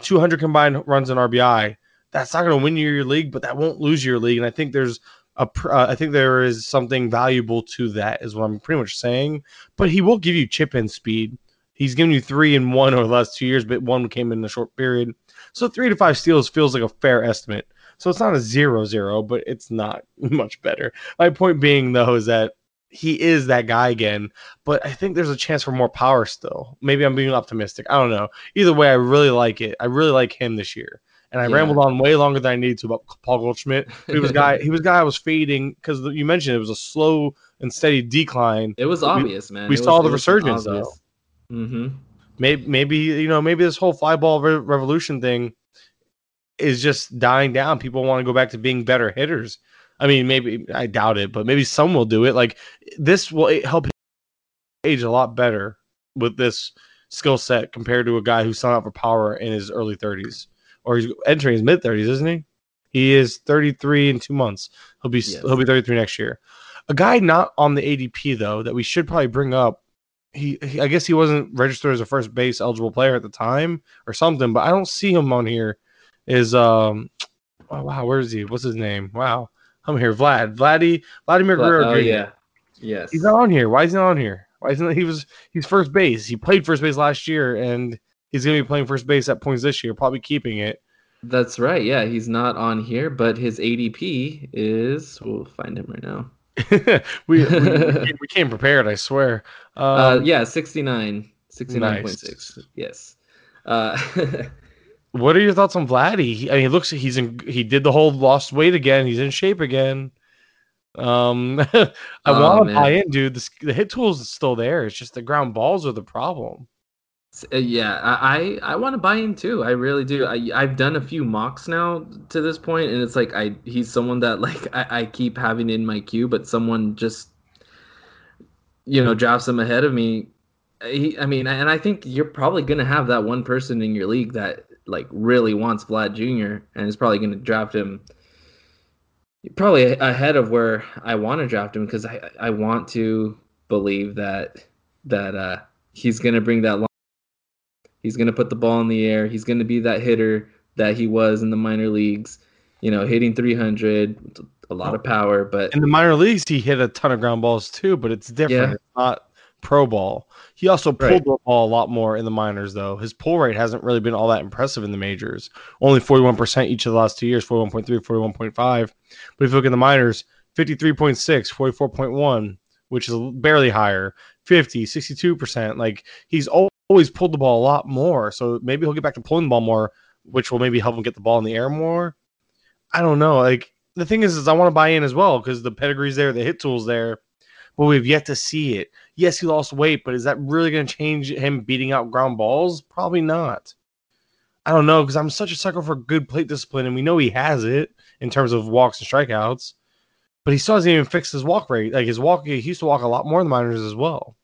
200 combined runs in RBI. That's not going to win you your league, but that won't lose your league. And I think there's a, pr- uh, I think there is something valuable to that, is what I'm pretty much saying. But he will give you chip in speed. He's given you three in one over the last two years, but one came in a short period. So three to five steals feels like a fair estimate. So it's not a zero zero, but it's not much better. My point being though is that he is that guy again, but I think there's a chance for more power still. Maybe I'm being optimistic. I don't know. Either way, I really like it. I really like him this year. And I Yeah. rambled on way longer than I needed to about Paul Goldschmidt. He was guy. He was guy I was fading because you mentioned it was a slow and steady decline. It was obvious, man. we It saw was- the resurgence, though. Mhm. maybe maybe you know maybe this whole fly ball re- revolution thing is just dying down. People want to go back to being better hitters. I mean maybe i doubt it but maybe some will do it. Like this will help age a lot better with this skill set compared to a guy who's signed up for power in his early 30s or he's entering his mid 30s isn't he? He is 33 in two months. He'll be Yes. he'll be 33 next year. A guy not on the adp though that we should probably bring up he, he I guess he wasn't registered as a first base eligible player at the time or something, but I don't see him on here. Is um oh wow, where is he? What's his name? Wow. I'm here. Vlad. Vladdy Vladimir Guerrero oh Jr. yeah. Yes. He's not on here. Why is he not on here? Why isn't he was he's first base. He played first base last year and he's gonna be playing first base at points this year, probably keeping it. That's right. Yeah, he's not on here, but his ADP is. We'll find him right now. we, we, we, came- we came prepared, I swear. Um, uh, yeah, 69, 69.6. nice. Yes. Uh, What are your thoughts on Vladdy? He, I mean, he looks he's in. He did the whole lost weight again. He's in shape again. Um, I Oh, want to buy in, dude. The, the hit tools is still there. It's just the ground balls are the problem. Uh, yeah, I I, I want to buy in too. I really do. I I've done a few mocks now to this point, and it's like I he's someone that like I, I keep having in my queue, but someone just you know drafts him ahead of me. He, I mean, and I think you're probably gonna have that one person in your league that like really wants Vlad Jr. and is probably gonna draft him probably ahead of where I want to draft him because I I want to believe that that uh he's gonna bring that long. He's gonna put the ball in the air. He's gonna be that hitter that he was in the minor leagues. You know, hitting 300, a lot of power. But In the minor leagues, he hit a ton of ground balls too, but it's different. Yeah. It's not pro ball. He also pulled Right. the ball a lot more in the minors, though. His pull rate hasn't really been all that impressive in the majors. Only 41% each of the last two years 41.3, 41.5. But if you look at the minors, 53.6, 44.1, which is barely higher, 50, 62%. Like he's always pulled the ball a lot more. So maybe he'll get back to pulling the ball more, which will maybe help him get the ball in the air more. I don't know. Like the thing is, is I want to buy in as well because the pedigree's there, the hit tool's there, but we've yet to see it. Yes, he lost weight, but is that really going to change him beating out ground balls? Probably not. I don't know because I'm such a sucker for good plate discipline, and we know he has it in terms of walks and strikeouts. But he still hasn't even fixed his walk rate. Like his walk, he used to walk a lot more in the minors as well.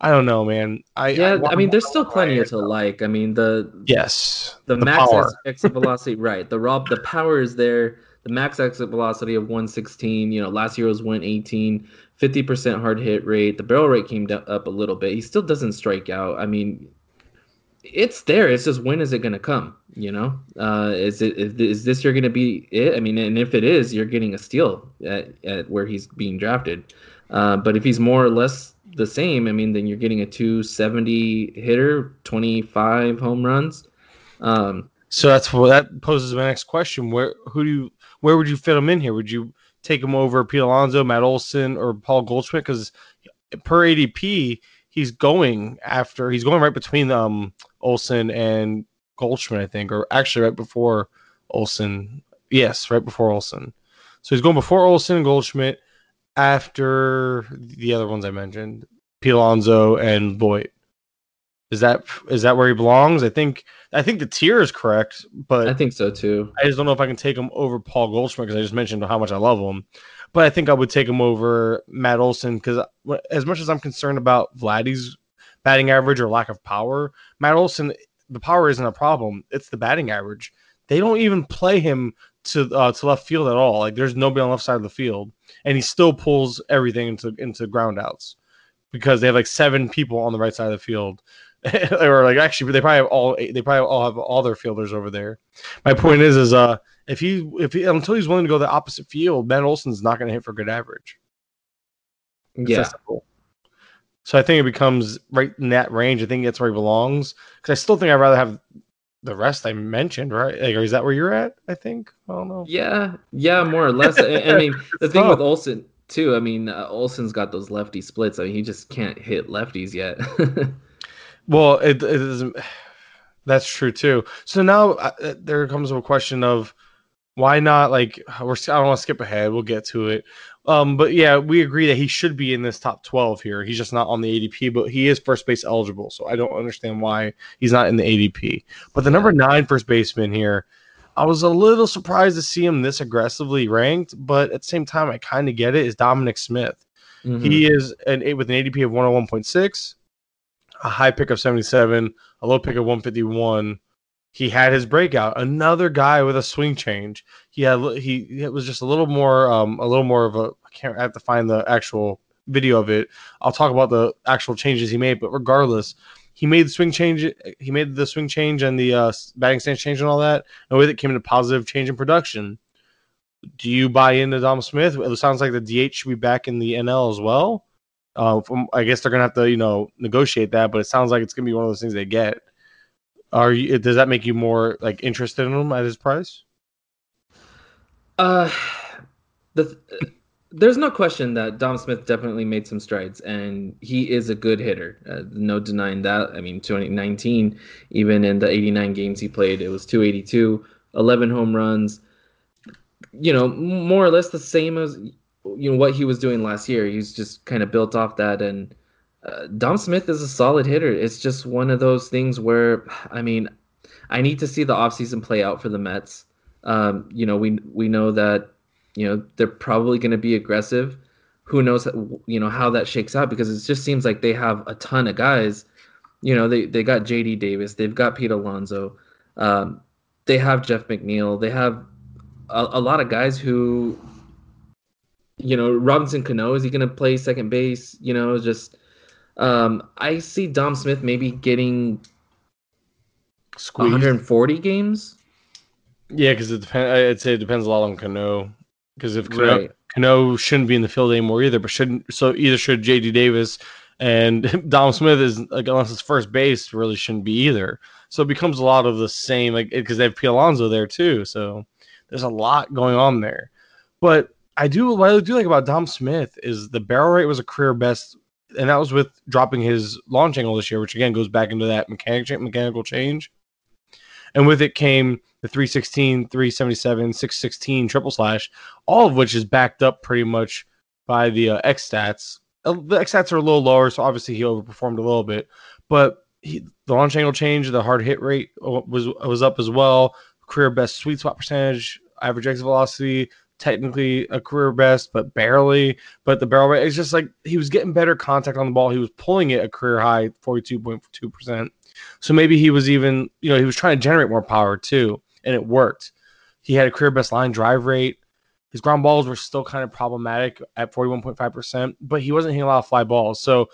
I don't know, man. I yeah, I, mean, there's still plenty to like. I mean, the Yes, the, the max power. exit velocity, right? The rob, the power is there. The max exit velocity of 116. You know, last year was 118. 50% hard hit rate. The barrel rate came down, up a little bit. He still doesn't strike out. I mean, it's there. It's just when is it going to come? You know, uh, is it is, is this you're going to be it? I mean, and if it is, you're getting a steal at, at where he's being drafted. Uh, but if he's more or less the same, I mean, then you're getting a 270 hitter, 25 home runs. Um, so that's what that poses my next question. Where who do you where would you fit him in here? Would you take him over Pete Alonso, Matt Olson, or Paul Goldschmidt? Because per ADP, he's going after he's going right between um Olson and Goldschmidt, I think, or actually right before Olson. Yes, right before Olson. So he's going before Olson and Goldschmidt, after the other ones I mentioned, Pete Alonso and Voit. Is that is that where he belongs? I think I think the tier is correct, but I think so too. I just don't know if I can take him over Paul Goldschmidt because I just mentioned how much I love him. But I think I would take him over Matt Olson because as much as I'm concerned about Vladdy's batting average or lack of power, Matt Olson, the power isn't a problem. It's the batting average. They don't even play him to uh, to left field at all. Like there's nobody on the left side of the field, and he still pulls everything into into ground outs because they have like seven people on the right side of the field. or like actually they probably have all they probably all have all their fielders over there. My point is is uh if he if he until he's willing to go the opposite field, Ben Olson's not going to hit for good average. yeah. So I think it becomes right in that range. I think that's where he belongs because I still think I'd rather have the rest I mentioned, right? Like, or is that where you're at? I think. I don't know. Yeah, yeah, more or less. I, I mean, the thing with Olson too. I mean, uh, Olson's got those lefty splits. I mean, he just can't hit lefties yet. well, it, it isn't. That's true too. So now uh, there comes a question of why not? Like, we're I don't want to skip ahead. We'll get to it. Um, but yeah, we agree that he should be in this top 12 here. He's just not on the ADP, but he is first base eligible. So I don't understand why he's not in the ADP. But the number nine first baseman here, I was a little surprised to see him this aggressively ranked, but at the same time, I kind of get it. Is Dominic Smith? Mm-hmm. He is an with an ADP of 101.6, a high pick of 77, a low pick of 151 he had his breakout. Another guy with a swing change. He had he it was just a little more um a little more of a I can't I have to find the actual video of it. I'll talk about the actual changes he made, but regardless, he made the swing change. He made the swing change and the uh, batting stance change and all that. And with it came in a positive change in production. Do you buy into Dom Smith? It sounds like the DH should be back in the NL as well. Uh, from, I guess they're gonna have to you know negotiate that, but it sounds like it's gonna be one of those things they get. Are you? Does that make you more like interested in him at his price? Uh, the there's no question that Dom Smith definitely made some strides, and he is a good hitter. Uh, no denying that. I mean, 2019, even in the 89 games he played, it was 282, 11 home runs. You know, more or less the same as you know what he was doing last year. He's just kind of built off that and uh, Dom Smith is a solid hitter. It's just one of those things where, I mean, I need to see the offseason play out for the Mets. Um, you know, we we know that you know they're probably going to be aggressive. Who knows, you know, how that shakes out because it just seems like they have a ton of guys. You know, they they got J.D. Davis, they've got Pete Alonso, um, they have Jeff McNeil, they have a, a lot of guys who, you know, Robinson Cano is he going to play second base? You know, just um, I see Dom Smith maybe getting Squeezed. 140 games. Yeah, because it depends. I'd say it depends a lot on Cano. Because if Cano, right. Cano shouldn't be in the field anymore either, but shouldn't so either should JD Davis and Dom Smith is like unless it's first base really shouldn't be either. So it becomes a lot of the same like because they have P Alonso there too. So there's a lot going on there. But I do what I do like about Dom Smith is the barrel rate was a career best and that was with dropping his launch angle this year, which again goes back into that mechanic, mechanical change. And with it came the 316, 377, 616 triple slash, all of which is backed up pretty much by the uh, X stats. Uh, the X stats are a little lower, so obviously he overperformed a little bit. But he, the launch angle change, the hard hit rate uh, was was up as well. Career best sweet spot percentage, average exit velocity, technically a career best, but barely. But the barrel rate is just like he was getting better contact on the ball. He was pulling it a career high, 42.2%. So maybe he was even, you know, he was trying to generate more power too, and it worked. He had a career best line drive rate. His ground balls were still kind of problematic at 41.5%, but he wasn't hitting a lot of fly balls. So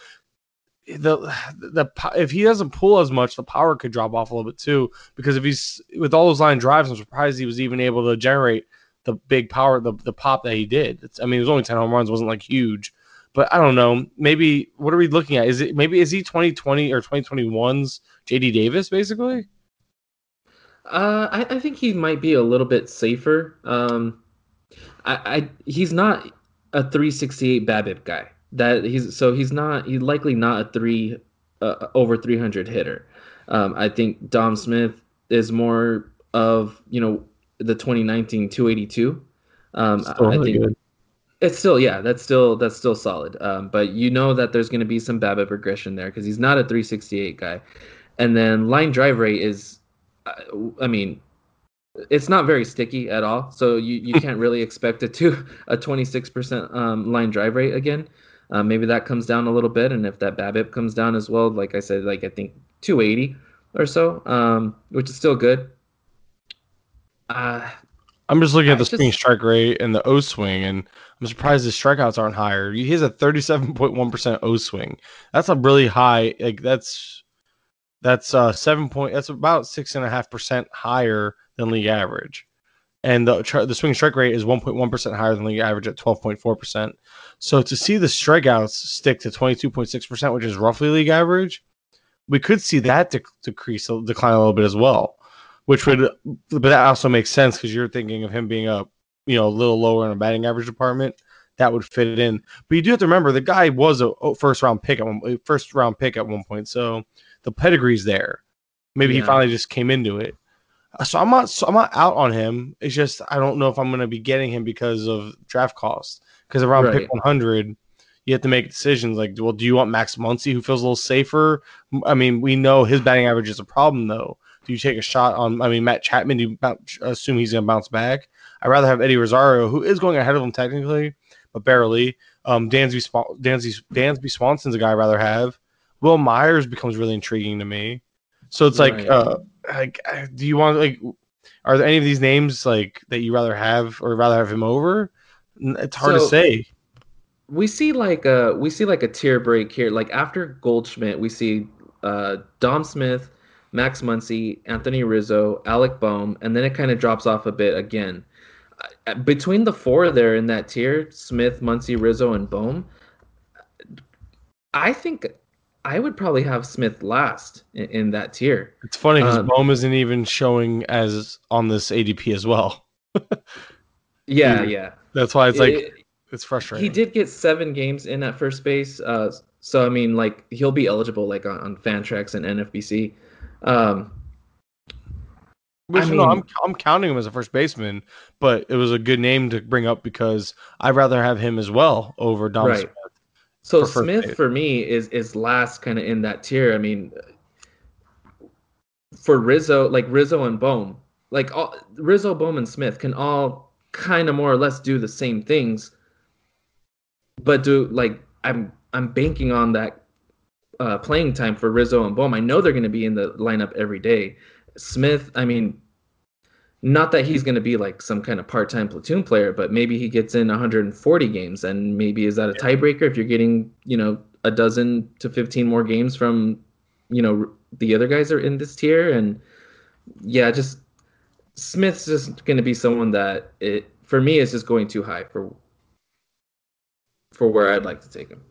the the if he doesn't pull as much, the power could drop off a little bit too. Because if he's with all those line drives, I'm surprised he was even able to generate the big power, the, the pop that he did. It's, I mean, it was only 10 home runs, wasn't like huge, but I don't know. Maybe what are we looking at? Is it maybe is he 2020 or 2021's JD Davis basically? Uh, I, I think he might be a little bit safer. Um, I, I he's not a 368 BABIP guy. That he's so he's not he's likely not a three uh, over 300 hitter. Um, I think Dom Smith is more of you know the 2019 282. Um, I think good. it's still yeah that's still that's still solid. Um, but you know that there's going to be some BABIP regression there because he's not a 368 guy. And then line drive rate is, uh, I mean, it's not very sticky at all. So you, you can't really expect it to a 26% um, line drive rate again. Uh, maybe that comes down a little bit, and if that BABIP comes down as well, like I said, like I think 280 or so, um, which is still good. Uh, I'm just looking at the just, swing strike rate and the O swing, and I'm surprised his strikeouts aren't higher. He has a 37.1% O swing. That's a really high. Like that's that's uh seven point. That's about six and a half percent higher than league average, and the the swing strike rate is 1.1 percent higher than league average at 12.4 percent. So to see the strikeouts stick to 22.6 percent, which is roughly league average, we could see that decrease decline a little bit as well which would, but that also makes sense because you're thinking of him being a, you know, a little lower in a batting average department. That would fit in. But you do have to remember the guy was a first round pick at one, first round pick at one point, so the pedigree's there. Maybe yeah. he finally just came into it. Uh, so I'm not, so I'm not out on him. It's just I don't know if I'm going to be getting him because of draft costs. Because around right. pick 100, you have to make decisions like, well, do you want Max Muncy, who feels a little safer? I mean, we know his batting average is a problem though. Do you take a shot on? I mean, Matt Chapman. Do you assume he's going to bounce back? I'd rather have Eddie Rosario, who is going ahead of him technically, but barely. Um, Dansby, Dansby, Dansby Swanson's a guy I'd rather have. Wil Myers becomes really intriguing to me. So it's like, right. uh, like, do you want like, are there any of these names like that you rather have or rather have him over? It's hard so, to say. We see like a we see like a tier break here. Like after Goldschmidt, we see uh, Dom Smith, Max Muncy, Anthony Rizzo, Alec Bohm, and then it kind of drops off a bit again. Uh, between the four there in that tier, Smith, Muncy, Rizzo, and Bohm, I think I would probably have Smith last in, in that tier. It's funny because um, Bohm isn't even showing as on this ADP as well. yeah, yeah. That's why it's like it, it's frustrating. He did get seven games in at first base, uh, so I mean, like he'll be eligible like on, on Fantrax and NFBC. Um, Which, I mean, no, I'm I'm counting him as a first baseman, but it was a good name to bring up because I'd rather have him as well over Dom right. Smith. So for Smith for me is is last kind of in that tier. I mean, for Rizzo, like Rizzo and Bohm, like all, Rizzo, Bohm, and Smith can all kind of more or less do the same things, but do like I'm I'm banking on that uh, playing time for Rizzo and Bohm. I know they're going to be in the lineup every day. Smith, I mean, not that he's going to be like some kind of part-time platoon player, but maybe he gets in 140 games, and maybe is that a tiebreaker if you're getting you know a dozen to 15 more games from you know the other guys are in this tier, and yeah, just Smith's just going to be someone that it for me is just going too high for for where I'd like to take him.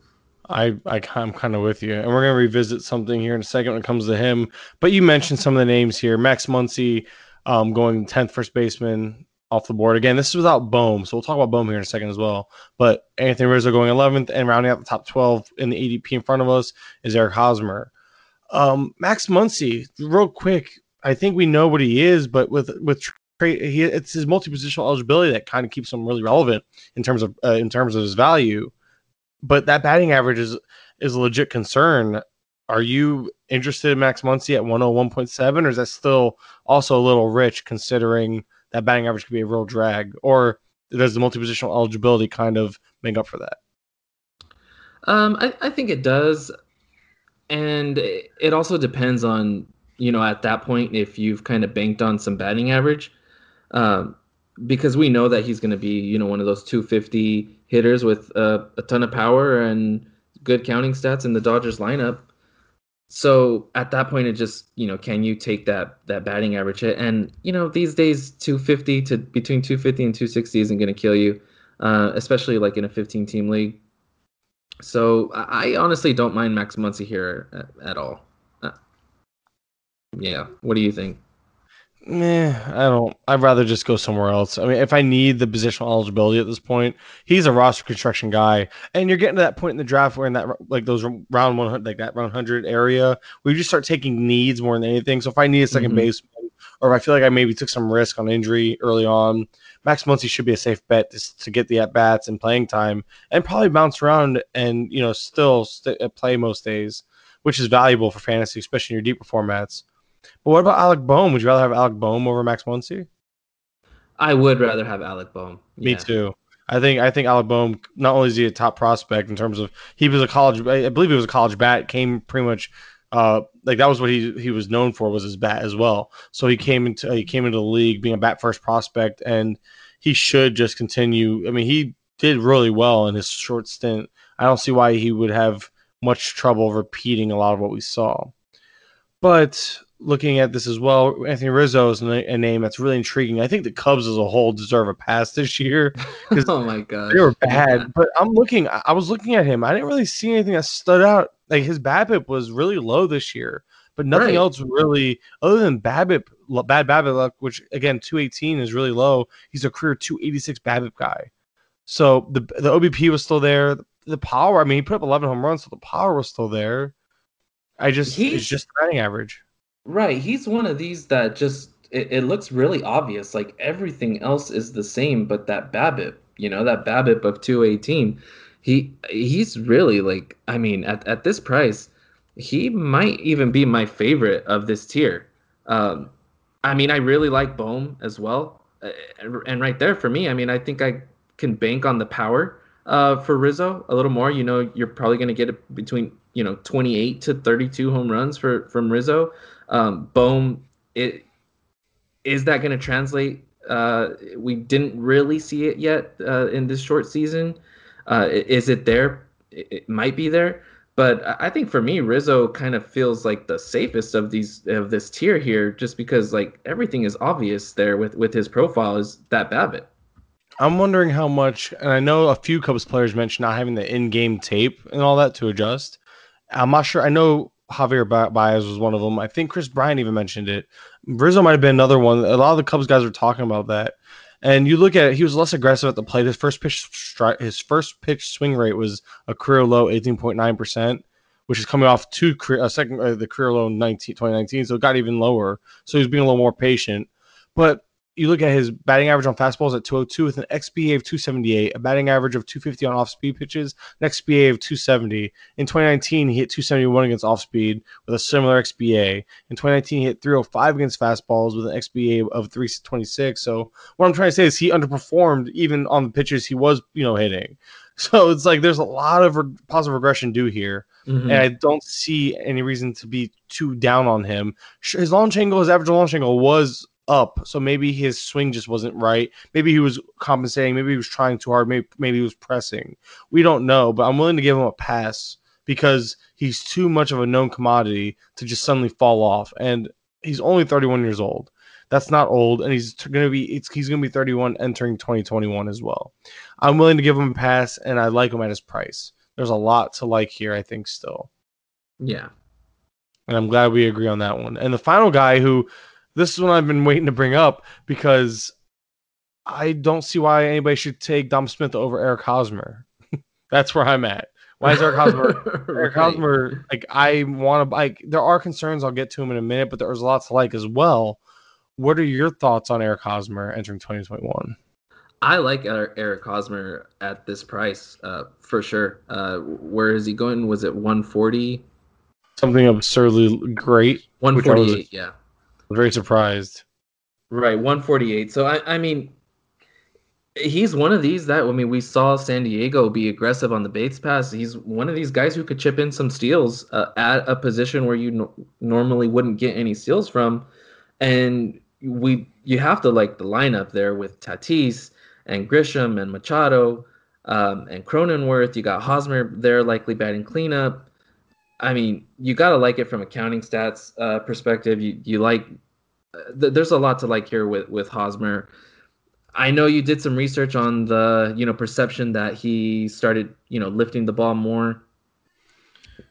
I, I I'm kind of with you, and we're gonna revisit something here in a second when it comes to him. But you mentioned some of the names here: Max Muncy, um, going 10th first baseman off the board. Again, this is without Bohm, so we'll talk about Bohm here in a second as well. But Anthony Rizzo going 11th, and rounding out the top 12 in the ADP in front of us is Eric Hosmer. Um, Max Muncy, real quick, I think we know what he is, but with with he, it's his multi-positional eligibility that kind of keeps him really relevant in terms of uh, in terms of his value but that batting average is is a legit concern. Are you interested in Max Muncy at 101.7, or is that still also a little rich considering that batting average could be a real drag? Or does the multi-positional eligibility kind of make up for that? Um, I, I think it does. And it also depends on, you know, at that point, if you've kind of banked on some batting average. Um, because we know that he's going to be, you know, one of those 250 hitters with uh, a ton of power and good counting stats in the Dodgers lineup. So at that point, it just, you know, can you take that that batting average hit? And you know, these days, 250 to between 250 and 260 isn't going to kill you, uh, especially like in a 15 team league. So I honestly don't mind Max Muncy here at, at all. Uh, yeah, what do you think? Meh, I don't. I'd rather just go somewhere else. I mean, if I need the positional eligibility at this point, he's a roster construction guy, and you're getting to that point in the draft where in that like those round one hundred, like that round hundred area, where you just start taking needs more than anything. So if I need a 2nd mm-hmm. baseman, or if I feel like I maybe took some risk on injury early on, Max Muncy should be a safe bet to, to get the at bats and playing time, and probably bounce around and you know still st- play most days, which is valuable for fantasy, especially in your deeper formats. But what about Alec Bohm? Would you rather have Alec Bohm over Max Muncy? I would rather have Alec Bohm. Yeah. Me too. I think I think Alec Bohm not only is he a top prospect in terms of he was a college I believe he was a college bat came pretty much uh like that was what he he was known for was his bat as well. So he came into he came into the league being a bat first prospect and he should just continue. I mean he did really well in his short stint. I don't see why he would have much trouble repeating a lot of what we saw. But looking at this as well, Anthony Rizzo is a name that's really intriguing. I think the Cubs as a whole deserve a pass this year. oh my god, they were bad. Yeah. But I'm looking. I was looking at him. I didn't really see anything that stood out. Like his BABIP was really low this year, but nothing right. else really other than BABIP, bad BABIP luck, which again 218 is really low. He's a career 286 BABIP guy. So the the OBP was still there. The, power. I mean, he put up 11 home runs, so the power was still there. I just he's, it's just batting average. Right. He's one of these that just it, it, looks really obvious. Like everything else is the same, but that BABIP, you know, that BABIP of 218, he he's really like I mean, at, at this price, he might even be my favorite of this tier. Um, I mean, I really like Bohm as well. Uh, and right there for me, I mean, I think I can bank on the power uh, for Rizzo a little more. You know, you're probably going to get between you know 28 to 32 home runs for from Rizzo. Um, Bohm, it is that going to translate? Uh, we didn't really see it yet uh, in this short season. Uh, is it there? It, it might be there, but I think for me, Rizzo kind of feels like the safest of these of this tier here, just because like everything is obvious there with with his profile is that BABIP. I'm wondering how much, and I know a few Cubs players mentioned not having the in-game tape and all that to adjust. I'm not sure. I know Javier Baez was one of them. I think Kris Bryant even mentioned it. Rizzo might have been another one. A lot of the Cubs guys were talking about that. And you look at it, he was less aggressive at the plate. His first pitch stri- his first pitch swing rate was a career low 18.9%, which is coming off two career, a second uh, the career low 19, 2019, so it got even lower. So he was being a little more patient. But you look at his batting average on fastballs at 202 with an XBA of 278, a batting average of 250 on off speed pitches, an XBA of 270. In 2019, he hit 271 against off speed with a similar XBA. In 2019, he hit 305 against fastballs with an XBA of 326. So what I'm trying to say is he underperformed even on the pitches he was, you know, hitting. So it's like there's a lot of re- positive regression due here. Mm-hmm. And I don't see any reason to be too down on him. His launch angle, his average launch angle was up, so maybe his swing just wasn't right. Maybe he was compensating. Maybe he was trying too hard. Maybe maybe he was pressing. We don't know, but I'm willing to give him a pass because he's too much of a known commodity to just suddenly fall off. And he's only 31 years old. That's not old, and he's going to be he's going to be 31 entering 2021 as well. I'm willing to give him a pass, and I like him at his price. There's a lot to like here, I think, still. Yeah. And I'm glad we agree on that one. And the final guy who this is what I've been waiting to bring up because I don't see why anybody should take Dom Smith over Eric Hosmer. That's where I'm at. Why is Eric Hosmer? Eric Hosmer, like I want to like. There are concerns. I'll get to him in a minute, but there's lots to like as well. What are your thoughts on Eric Hosmer entering 2021? I like Eric Hosmer at this price uh, for sure. Uh, where is he going? Was it 140? Something absurdly great. 148, yeah very surprised. Right, 148. So I, I mean, he's one of these that I mean we saw San Diego be aggressive on the basepaths. He's one of these guys who could chip in some steals uh, at a position where you no- normally wouldn't get any steals from, and we you have to like the lineup there with Tatis and Grisham and Machado um, and Cronenworth. You got Hosmer there likely batting cleanup. I mean, you got to like it from a counting stats uh, perspective. You you like uh, th- there's a lot to like here with with Hosmer. I know you did some research on the you know perception that he started you know lifting the ball more.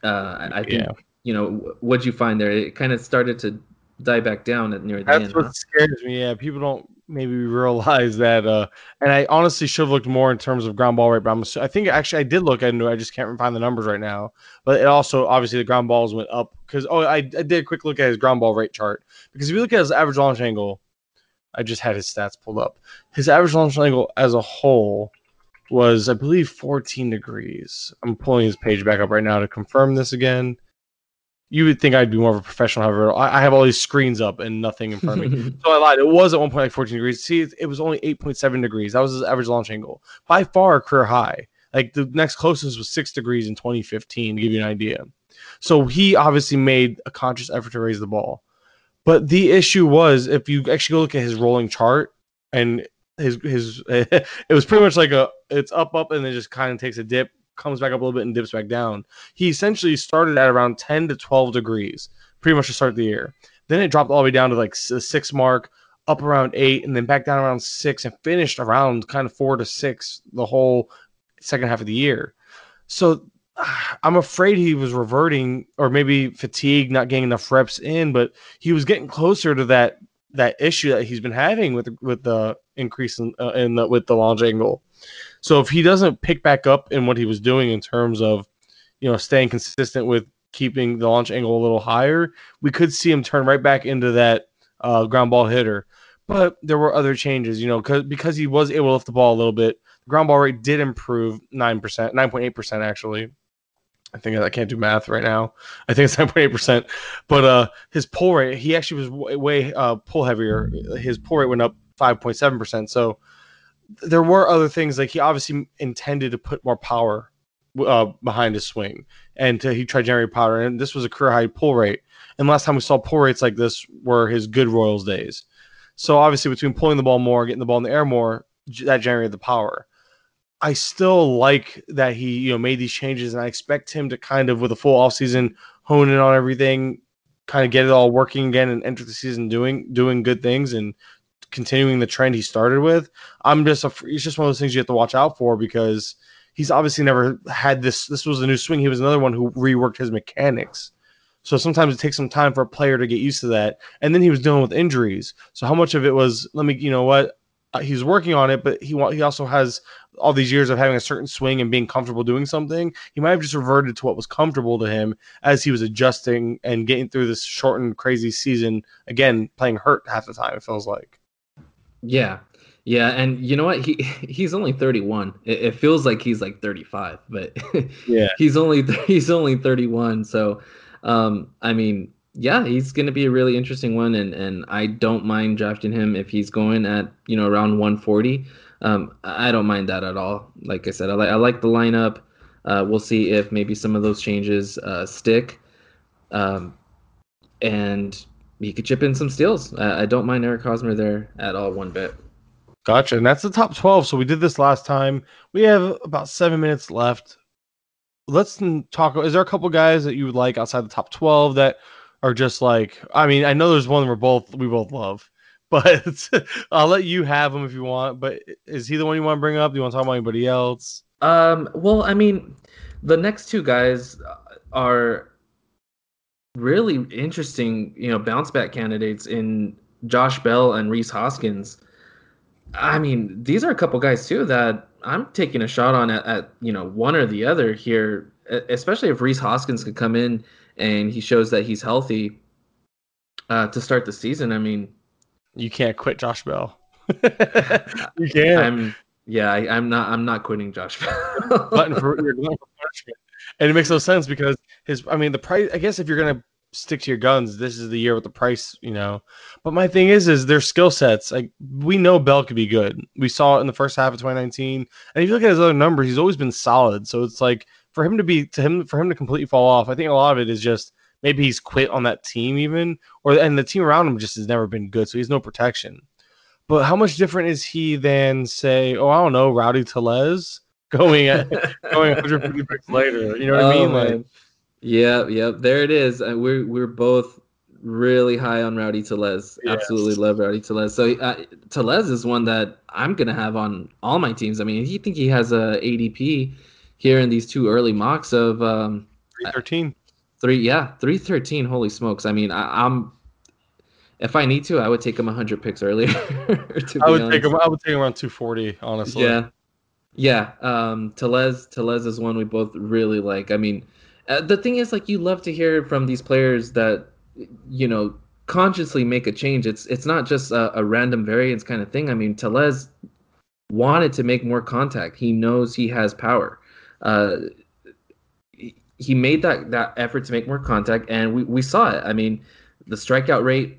Uh, I think yeah. you know what'd you find there? It kind of started to die back down at near the That's end. That's what huh? scares me. Yeah, people don't maybe realize that. Uh, and I honestly should have looked more in terms of ground ball rate, but I'm, I think actually I did look into it. I just can't find the numbers right now. But it also obviously the ground balls went up because oh I, I did a quick look at his ground ball rate chart because if you look at his average launch angle, I just had his stats pulled up. His average launch angle as a whole was I believe 14 degrees. I'm pulling his page back up right now to confirm this again. You would think I'd be more of a professional, however, I I have all these screens up and nothing in front of me. So I lied. It was at one point like 14 degrees. See, it was only 8.7 degrees. That was his average launch angle. By far career high. Like the next closest was six degrees in 2015, to give you an idea. So he obviously made a conscious effort to raise the ball. But the issue was if you actually go look at his rolling chart and his his it was pretty much like a it's up up and then just kind of takes a dip, comes back up a little bit and dips back down. He essentially started at around 10 to 12 degrees, pretty much to start the year. Then it dropped all the way down to like the six mark, up around eight, and then back down around six, and finished around kind of four to six the whole second half of the year. So I'm afraid he was reverting, or maybe fatigue, not getting enough reps in, but he was getting closer to that that issue that he's been having with with the increase in, uh, in the, with the launch angle. So if he doesn't pick back up in what he was doing in terms of, you know, staying consistent with keeping the launch angle a little higher, we could see him turn right back into that uh, ground ball hitter. But there were other changes, you know, because because he was able to lift the ball a little bit. The ground ball rate did improve nine percent, nine point eight percent actually. I think I can't do math right now. I think it's nine point eight percent. But uh, his pull rate, he actually was way, way uh, pull heavier. His pull rate went up five point seven percent. So there were other things like he obviously intended to put more power uh, behind his swing, and to, he tried to generate power. And this was a career high pull rate. And last time we saw pull rates like this were his good Royals days. So obviously, between pulling the ball more, getting the ball in the air more, that generated the power. I still like that he you know made these changes, and I expect him to kind of with a full off season hone in on everything, kind of get it all working again, and enter the season doing doing good things and continuing the trend he started with. I'm just a, it's just one of those things you have to watch out for because he's obviously never had this. This was a new swing. He was another one who reworked his mechanics. So sometimes it takes some time for a player to get used to that. And then he was dealing with injuries. So how much of it was let me you know what uh, he's working on it, but he he also has all these years of having a certain swing and being comfortable doing something. He might have just reverted to what was comfortable to him as he was adjusting and getting through this shortened, crazy season. Again, playing hurt half the time. It feels like. Yeah. Yeah, and you know what? He he's only 31. It, it feels like he's like 35, but Yeah. he's only he's only 31. So, um, I mean, yeah, he's going to be a really interesting one, and and I don't mind drafting him if he's going at you know around 140. Um, I I don't mind that at all. Like I said, I like I like the lineup. Uh, we'll see if maybe some of those changes uh, stick, um, and he could chip in some steals. I, I don't mind Eric Hosmer there at all one bit. Gotcha. And that's the top 12. So we did this last time. We have about seven minutes left. Let's talk. Is there a couple guys that you would like outside the top 12 that are just like, I mean, I know there's one we're both, we both love, but I'll let you have him if you want. But is he the one you want to bring up? Do you want to talk about anybody else? Um, well, I mean, the next two guys are really interesting, you know, bounce back candidates in Josh Bell and Rhys Hoskins. I mean, these are a couple guys too that I'm taking a shot on at, at you know one or the other here, especially if Rhys Hoskins could come in and he shows that he's healthy uh, to start the season. I mean, You can't quit Josh Bell. you can't. I'm yeah, I, I'm not I'm not quitting Josh Bell. button for you're for punishment. And it makes no sense because his I mean the price I guess if you're gonna stick to your guns, this is the year with the price, you know. But my thing is is their skill sets. Like we know Bell could be good. We saw it in the first half of 2019. And if you look at his other numbers, he's always been solid. So it's like for him to be to him for him to completely fall off, I think a lot of it is just maybe he's quit on that team even, or and the team around him just has never been good, so he's no protection. But how much different is he than say, oh, I don't know, Rowdy Tellez going at going 150 picks later? You know what oh, I mean? Like, yeah, yeah, there it is. Uh, we're we're both really high on Rowdy Tellez. Yes. Absolutely love Rowdy Tellez. So uh, Tellez is one that I'm gonna have on all my teams. I mean, you think he has a ADP here in these two early mocks of um, 313. Three, yeah, 313. Holy smokes! I mean, I, I'm if I need to, I would take him 100 picks earlier. I would honest. take him. I would take him around 240. Honestly. Yeah. Yeah. Um, Tellez. Tellez is one we both really like. I mean, uh, the thing is, like, you love to hear from these players that you know consciously make a change. It's it's not just a, a random variance kind of thing. I mean, Tellez wanted to make more contact. He knows he has power. Uh, he made that that effort to make more contact, and we, we saw it. I mean, the strikeout rate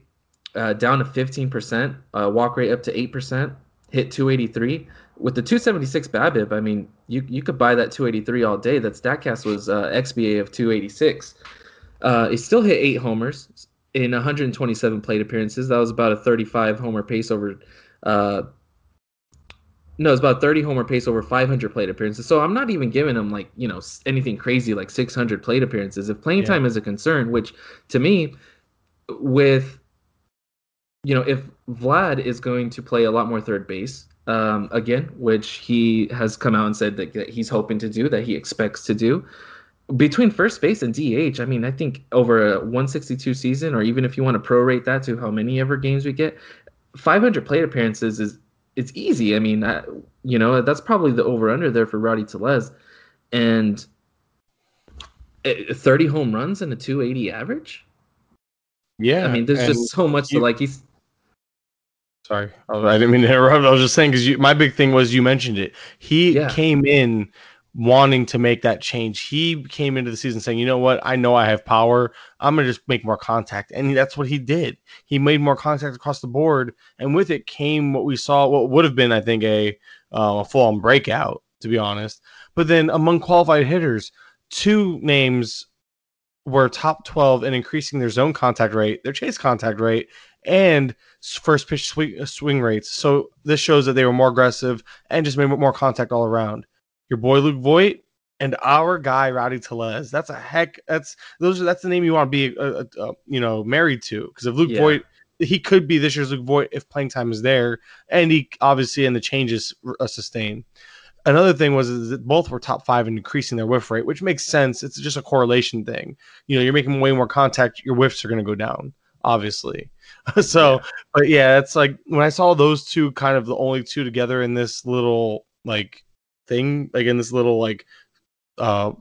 uh, down to 15%, uh, walk rate up to 8%, hit 283. With the 276 BABIP, I mean, you you could buy that 283 all day. That Statcast was uh, XBA of 286. Uh, he still hit eight homers in 127 plate appearances. That was about a 35 homer pace over. Uh, no, it's about 30 homer pace over 500 plate appearances. So I'm not even giving him like you know anything crazy like 600 plate appearances. If playing yeah. time is a concern, which to me, with you know, if Vlad is going to play a lot more third base, um, again, which he has come out and said that, that he's hoping to do, that he expects to do, between first base and DH, I mean, I think over a 162 season, or even if you want to prorate that to how many ever games we get, 500 plate appearances is it's easy. I mean, uh, you know, that's probably the over under there for Rowdy Tellez, and eh, 30 home runs and a 280 average. Yeah, I mean, there's just so much you, to like. He's Sorry, I didn't mean to interrupt. I was just saying because my big thing was you mentioned it. He yeah. came in wanting to make that change. He came into the season saying, "You know what? I know I have power. I'm gonna just make more contact," and that's what he did. He made more contact across the board, and with it came what we saw. What would have been, I think, a uh, a full on breakout, to be honest. But then among qualified hitters, two names were top 12 in increasing their zone contact rate, their chase contact rate, and first pitch swing, uh, swing rates. So this shows that they were more aggressive and just made more contact all around. Your boy Luke Voit and our guy Rowdy Tellez. That's a heck. That's those. Are, that's the name you want to be, uh, uh, uh you know, married to. Because if Luke yeah. Voit, he could be this year's Luke Voit if playing time is there, and he obviously and the changes uh, sustain. Another thing was that both were top five in increasing their whiff rate, which makes sense. It's just a correlation thing. You know, you're making way more contact, your whiffs are going to go down, obviously. so, yeah. but yeah, it's like when I saw those two kind of the only two together in this little like thing, like in this little like uh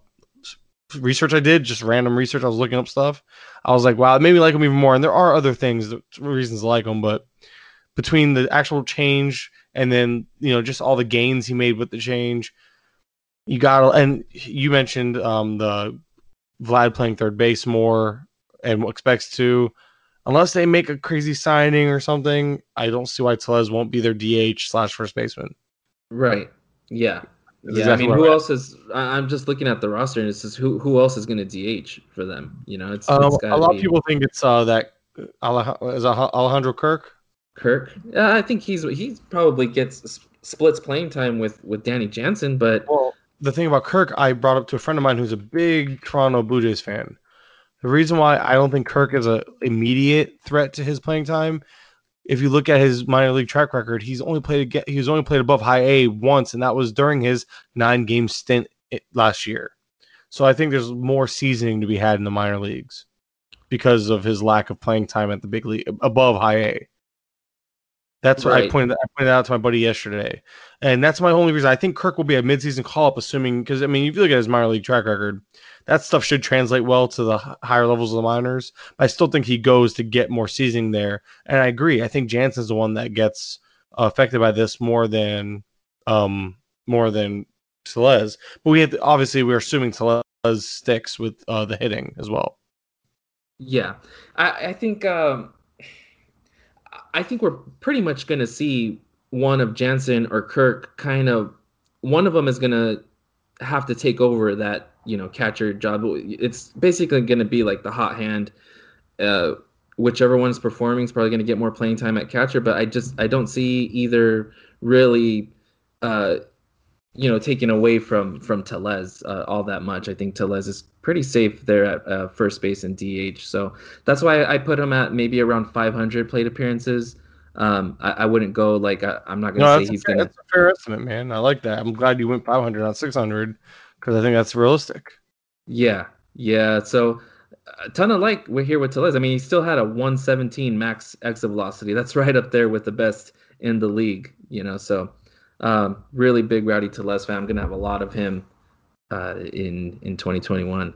research I did, just random research. I was looking up stuff. I was like, wow, it made me like them even more. And there are other things, reasons to like them, but between the actual change and then you know just all the gains he made with the change, you got. To, and you mentioned um the Vlad playing third base more and expects to unless they make a crazy signing or something, I don't see why Tellez won't be their DH slash first baseman. Right. Yeah. That's yeah. Exactly I mean, who right. else is? I'm just looking at the roster, and it says who who else is going to DH for them? You know, it's, um, it's a lot be... of people think it's uh that is Alejandro Kirk. Kirk. Yeah, I think he's he probably gets splits playing time with with Danny Jansen, but well, the thing about Kirk, I brought up to a friend of mine who's a big Toronto Blue Jays fan. The reason why I don't think Kirk is an immediate threat to his playing time, if you look at his minor league track record, he's only played he's only played above high A once, and that was during his nine game stint last year. So I think there's more seasoning to be had in the minor leagues because of his lack of playing time at the big league above high A. That's what. I pointed. I pointed out to my buddy yesterday, and that's my only reason. I think Kirk will be a midseason call up, assuming because I mean, if you look at his minor league track record, that stuff should translate well to the higher levels of the minors. But I still think he goes to get more seasoning there, and I agree. I think Jansen's the one that gets affected by this more than um more than Tellez. But we have to, obviously we're assuming Tellez sticks with uh, the hitting as well. Yeah, I, I think. Um I think we're pretty much going to see one of Jansen or Kirk kind of one of them is going to have to take over that you know catcher job. It's basically going to be like the hot hand. Uh, whichever one's performing is probably going to get more playing time at catcher. But I just I don't see either really, uh, you know, taken away from from Tellez uh, all that much. I think Tellez is pretty safe there at uh, first base and DH. So that's why I put him at maybe around 500 plate appearances. Um, I, I wouldn't go like I, am not going to No, say he's a fair, going to. that's a fair estimate, man. I like that. I'm glad you went 500, not 600, because I think that's realistic. Yeah, yeah. So a ton of like we're here with Tellez. I mean, he still had a 117 max exit velocity. That's right up there with the best in the league. You know, so um, really big Rowdy Tellez fan. I'm gonna have a lot of him uh, in in 2021.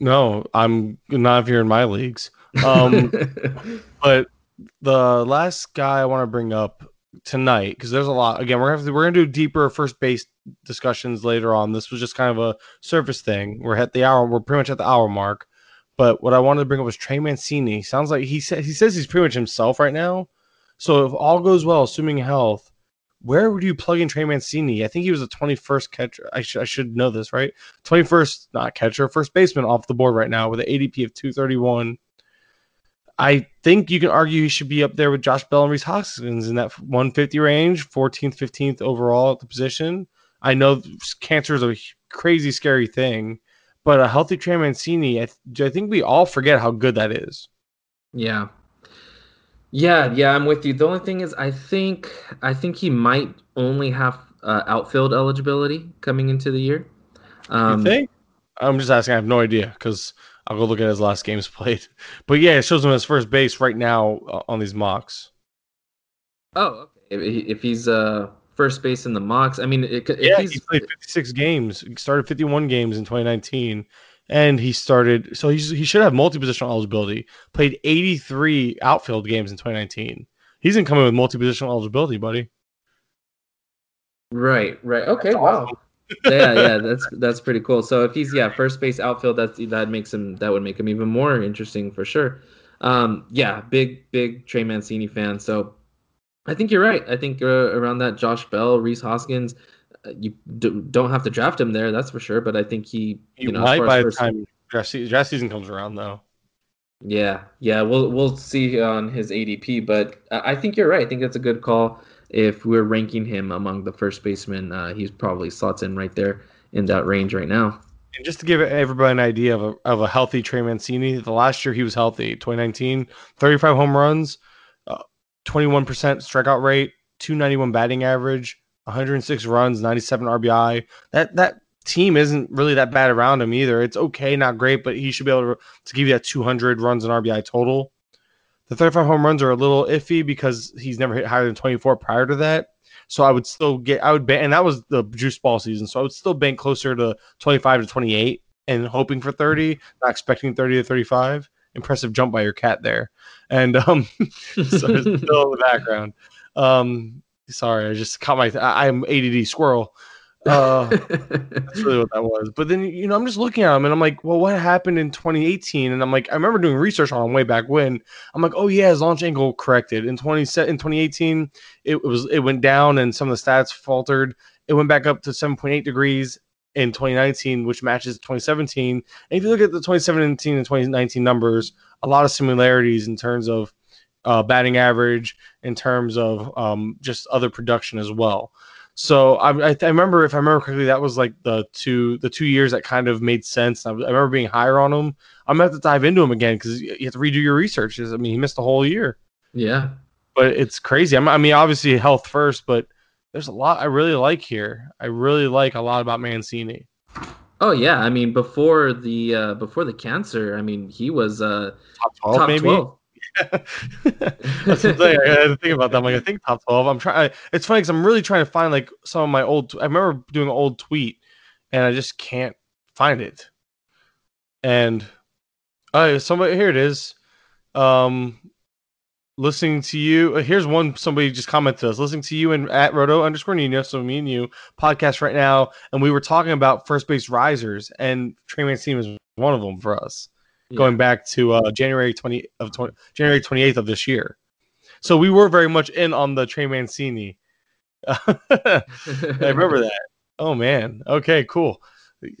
No, I'm not if you're in my leagues. Um, but the last guy I want to bring up tonight because there's a lot. Again, we're gonna have to, we're gonna do deeper first base discussions later on. This was just kind of a surface thing. We're at the hour. We're pretty much at the hour mark. But what I wanted to bring up was Trey Mancini. Sounds like he said he says he's pretty much himself right now. So if all goes well, assuming health, where would you plug in Trey Mancini? I think he was the 21st catcher. I, sh- I should know this, right? 21st, not catcher, first baseman off the board right now with an ADP of 231. I think you can argue he should be up there with Josh Bell and Rhys Hoskins in that 150 range, 14th, 15th overall at the position. I know cancer is a crazy, scary thing, but a healthy Trey Mancini, I, th- I think we all forget how good that is. Yeah. Yeah, yeah, I'm with you. The only thing is, I think I think he might only have uh, outfield eligibility coming into the year. Um, you think? I'm just asking. I have no idea because I'll go look at his last games played. But yeah, it shows him as first base right now uh, on these mocks. Oh, okay. If, if he's uh first base in the mocks, I mean, it, if Yeah, he played 56 games. He started 51 games in 2019, and he started. So he's, he should have multi-positional eligibility. Played 83 outfield games in 2019. He's incoming with multi-positional eligibility, buddy. right, right. Okay, That's wow. awesome. yeah, yeah, that's that's pretty cool. So if he's yeah first base outfield, that that makes him that would make him even more interesting for sure. Um, yeah, big big Trey Mancini fan. So I think you're right. I think uh, around that Josh Bell, Rhys Hoskins, you d- don't have to draft him there, that's for sure. But I think he, You, you know, might by the time draft season, draft season comes around, though. Yeah, yeah, we'll we'll see on his ADP, but I I think you're right. I think that's a good call. If we're ranking him among the first basemen, uh, he's probably slots in right there in that range right now. And just to give everybody an idea of a, of a healthy Trey Mancini, the last year he was healthy, 2019, 35 home runs, uh, 21% strikeout rate, 291 batting average, 106 runs, 97 RBI. That that team isn't really that bad around him either. It's okay, not great, but he should be able to, to give you that 200 runs and RBI total. The 35 home runs are a little iffy because he's never hit higher than 24 prior to that. So I would still get, I would bank, and that was the juice ball season. So I would still bank closer to 25 to 28 and hoping for 30, not expecting 30 to 35. Impressive jump by your cat there. And um, so still in the background. Um, sorry, I just caught my, I, I'm ADD squirrel. Uh, that's really what that was. But then you know, I'm just looking at him and I'm like, well, what happened in 2018? And I'm like, I remember doing research on way back when. I'm like, oh yeah, his launch angle corrected in 20 in 2018. It was it went down and some of the stats faltered. It went back up to 7.8 degrees in 2019, which matches 2017. And if you look at the 2017 and 2019 numbers, a lot of similarities in terms of uh, batting average, in terms of um, just other production as well. So I, I, I remember, if I remember correctly, that was like the two the two years that kind of made sense. I, I remember being higher on him. I'm gonna have to dive into him again because you have to redo your research. I mean, he missed a whole year, yeah, but it's crazy. I'm, I mean, obviously health first, but there's a lot I really like here. I really like a lot about Mancini. Oh yeah, I mean before the uh, before the cancer, I mean he was uh, Top 12, top maybe. twelve. That's the thing. I had to think about that. I'm like, I think top 12. I'm trying. It's funny because I'm really trying to find like some of my old. I remember doing an old tweet, and I just can't find it. And oh, somebody here it is. Um, listening to you. uh, Here's one. Somebody just commented to us. Listening to you and at Roto underscore Nino. So me and you podcast right now, and we were talking about first base risers, and Trey Mancini was one of them for us going back to uh, January 20 of 20, January 28th of this year. So we were very much in on the Trey Mancini. I remember that. Oh man. Okay, cool.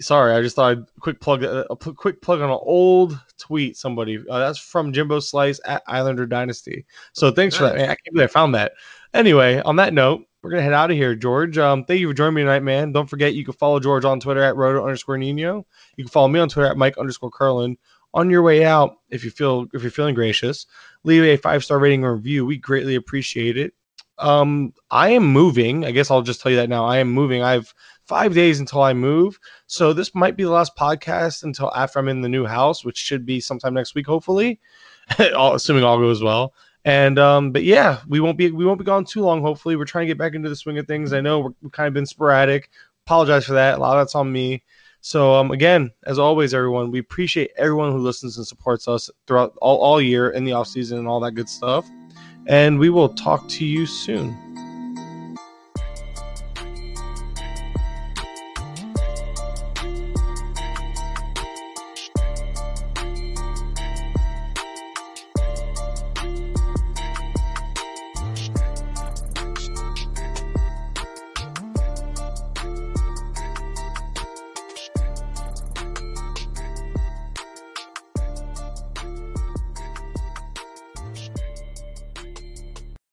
Sorry, I just thought I'd quick plug a quick plug on an old tweet. Somebody uh, that's from Jimbo Slice at Islander Dynasty. So thanks for that. Man. I can't believe I found that. Anyway, on that note, we're gonna head out of here, George. Um, thank you for joining me tonight, man. Don't forget you can follow George on Twitter at roto underscore Nino. You can follow me on Twitter at Mike underscore Curlin. On your way out, if you feel if you're feeling gracious, leave a five star rating or review. We greatly appreciate it. Um, I am moving. I guess I'll just tell you that now. I am moving. I have five days until I move. So this might be the last podcast until after I'm in the new house, which should be sometime next week, hopefully, assuming all goes well. And um, but yeah, we won't be we won't be gone too long. Hopefully, we're trying to get back into the swing of things. I know we're, we've kind of been sporadic. Apologize for that. A lot of that's on me. So um, again, as always, everyone, we appreciate everyone who listens and supports us throughout all, all year in the off season and all that good stuff. And we will talk to you soon.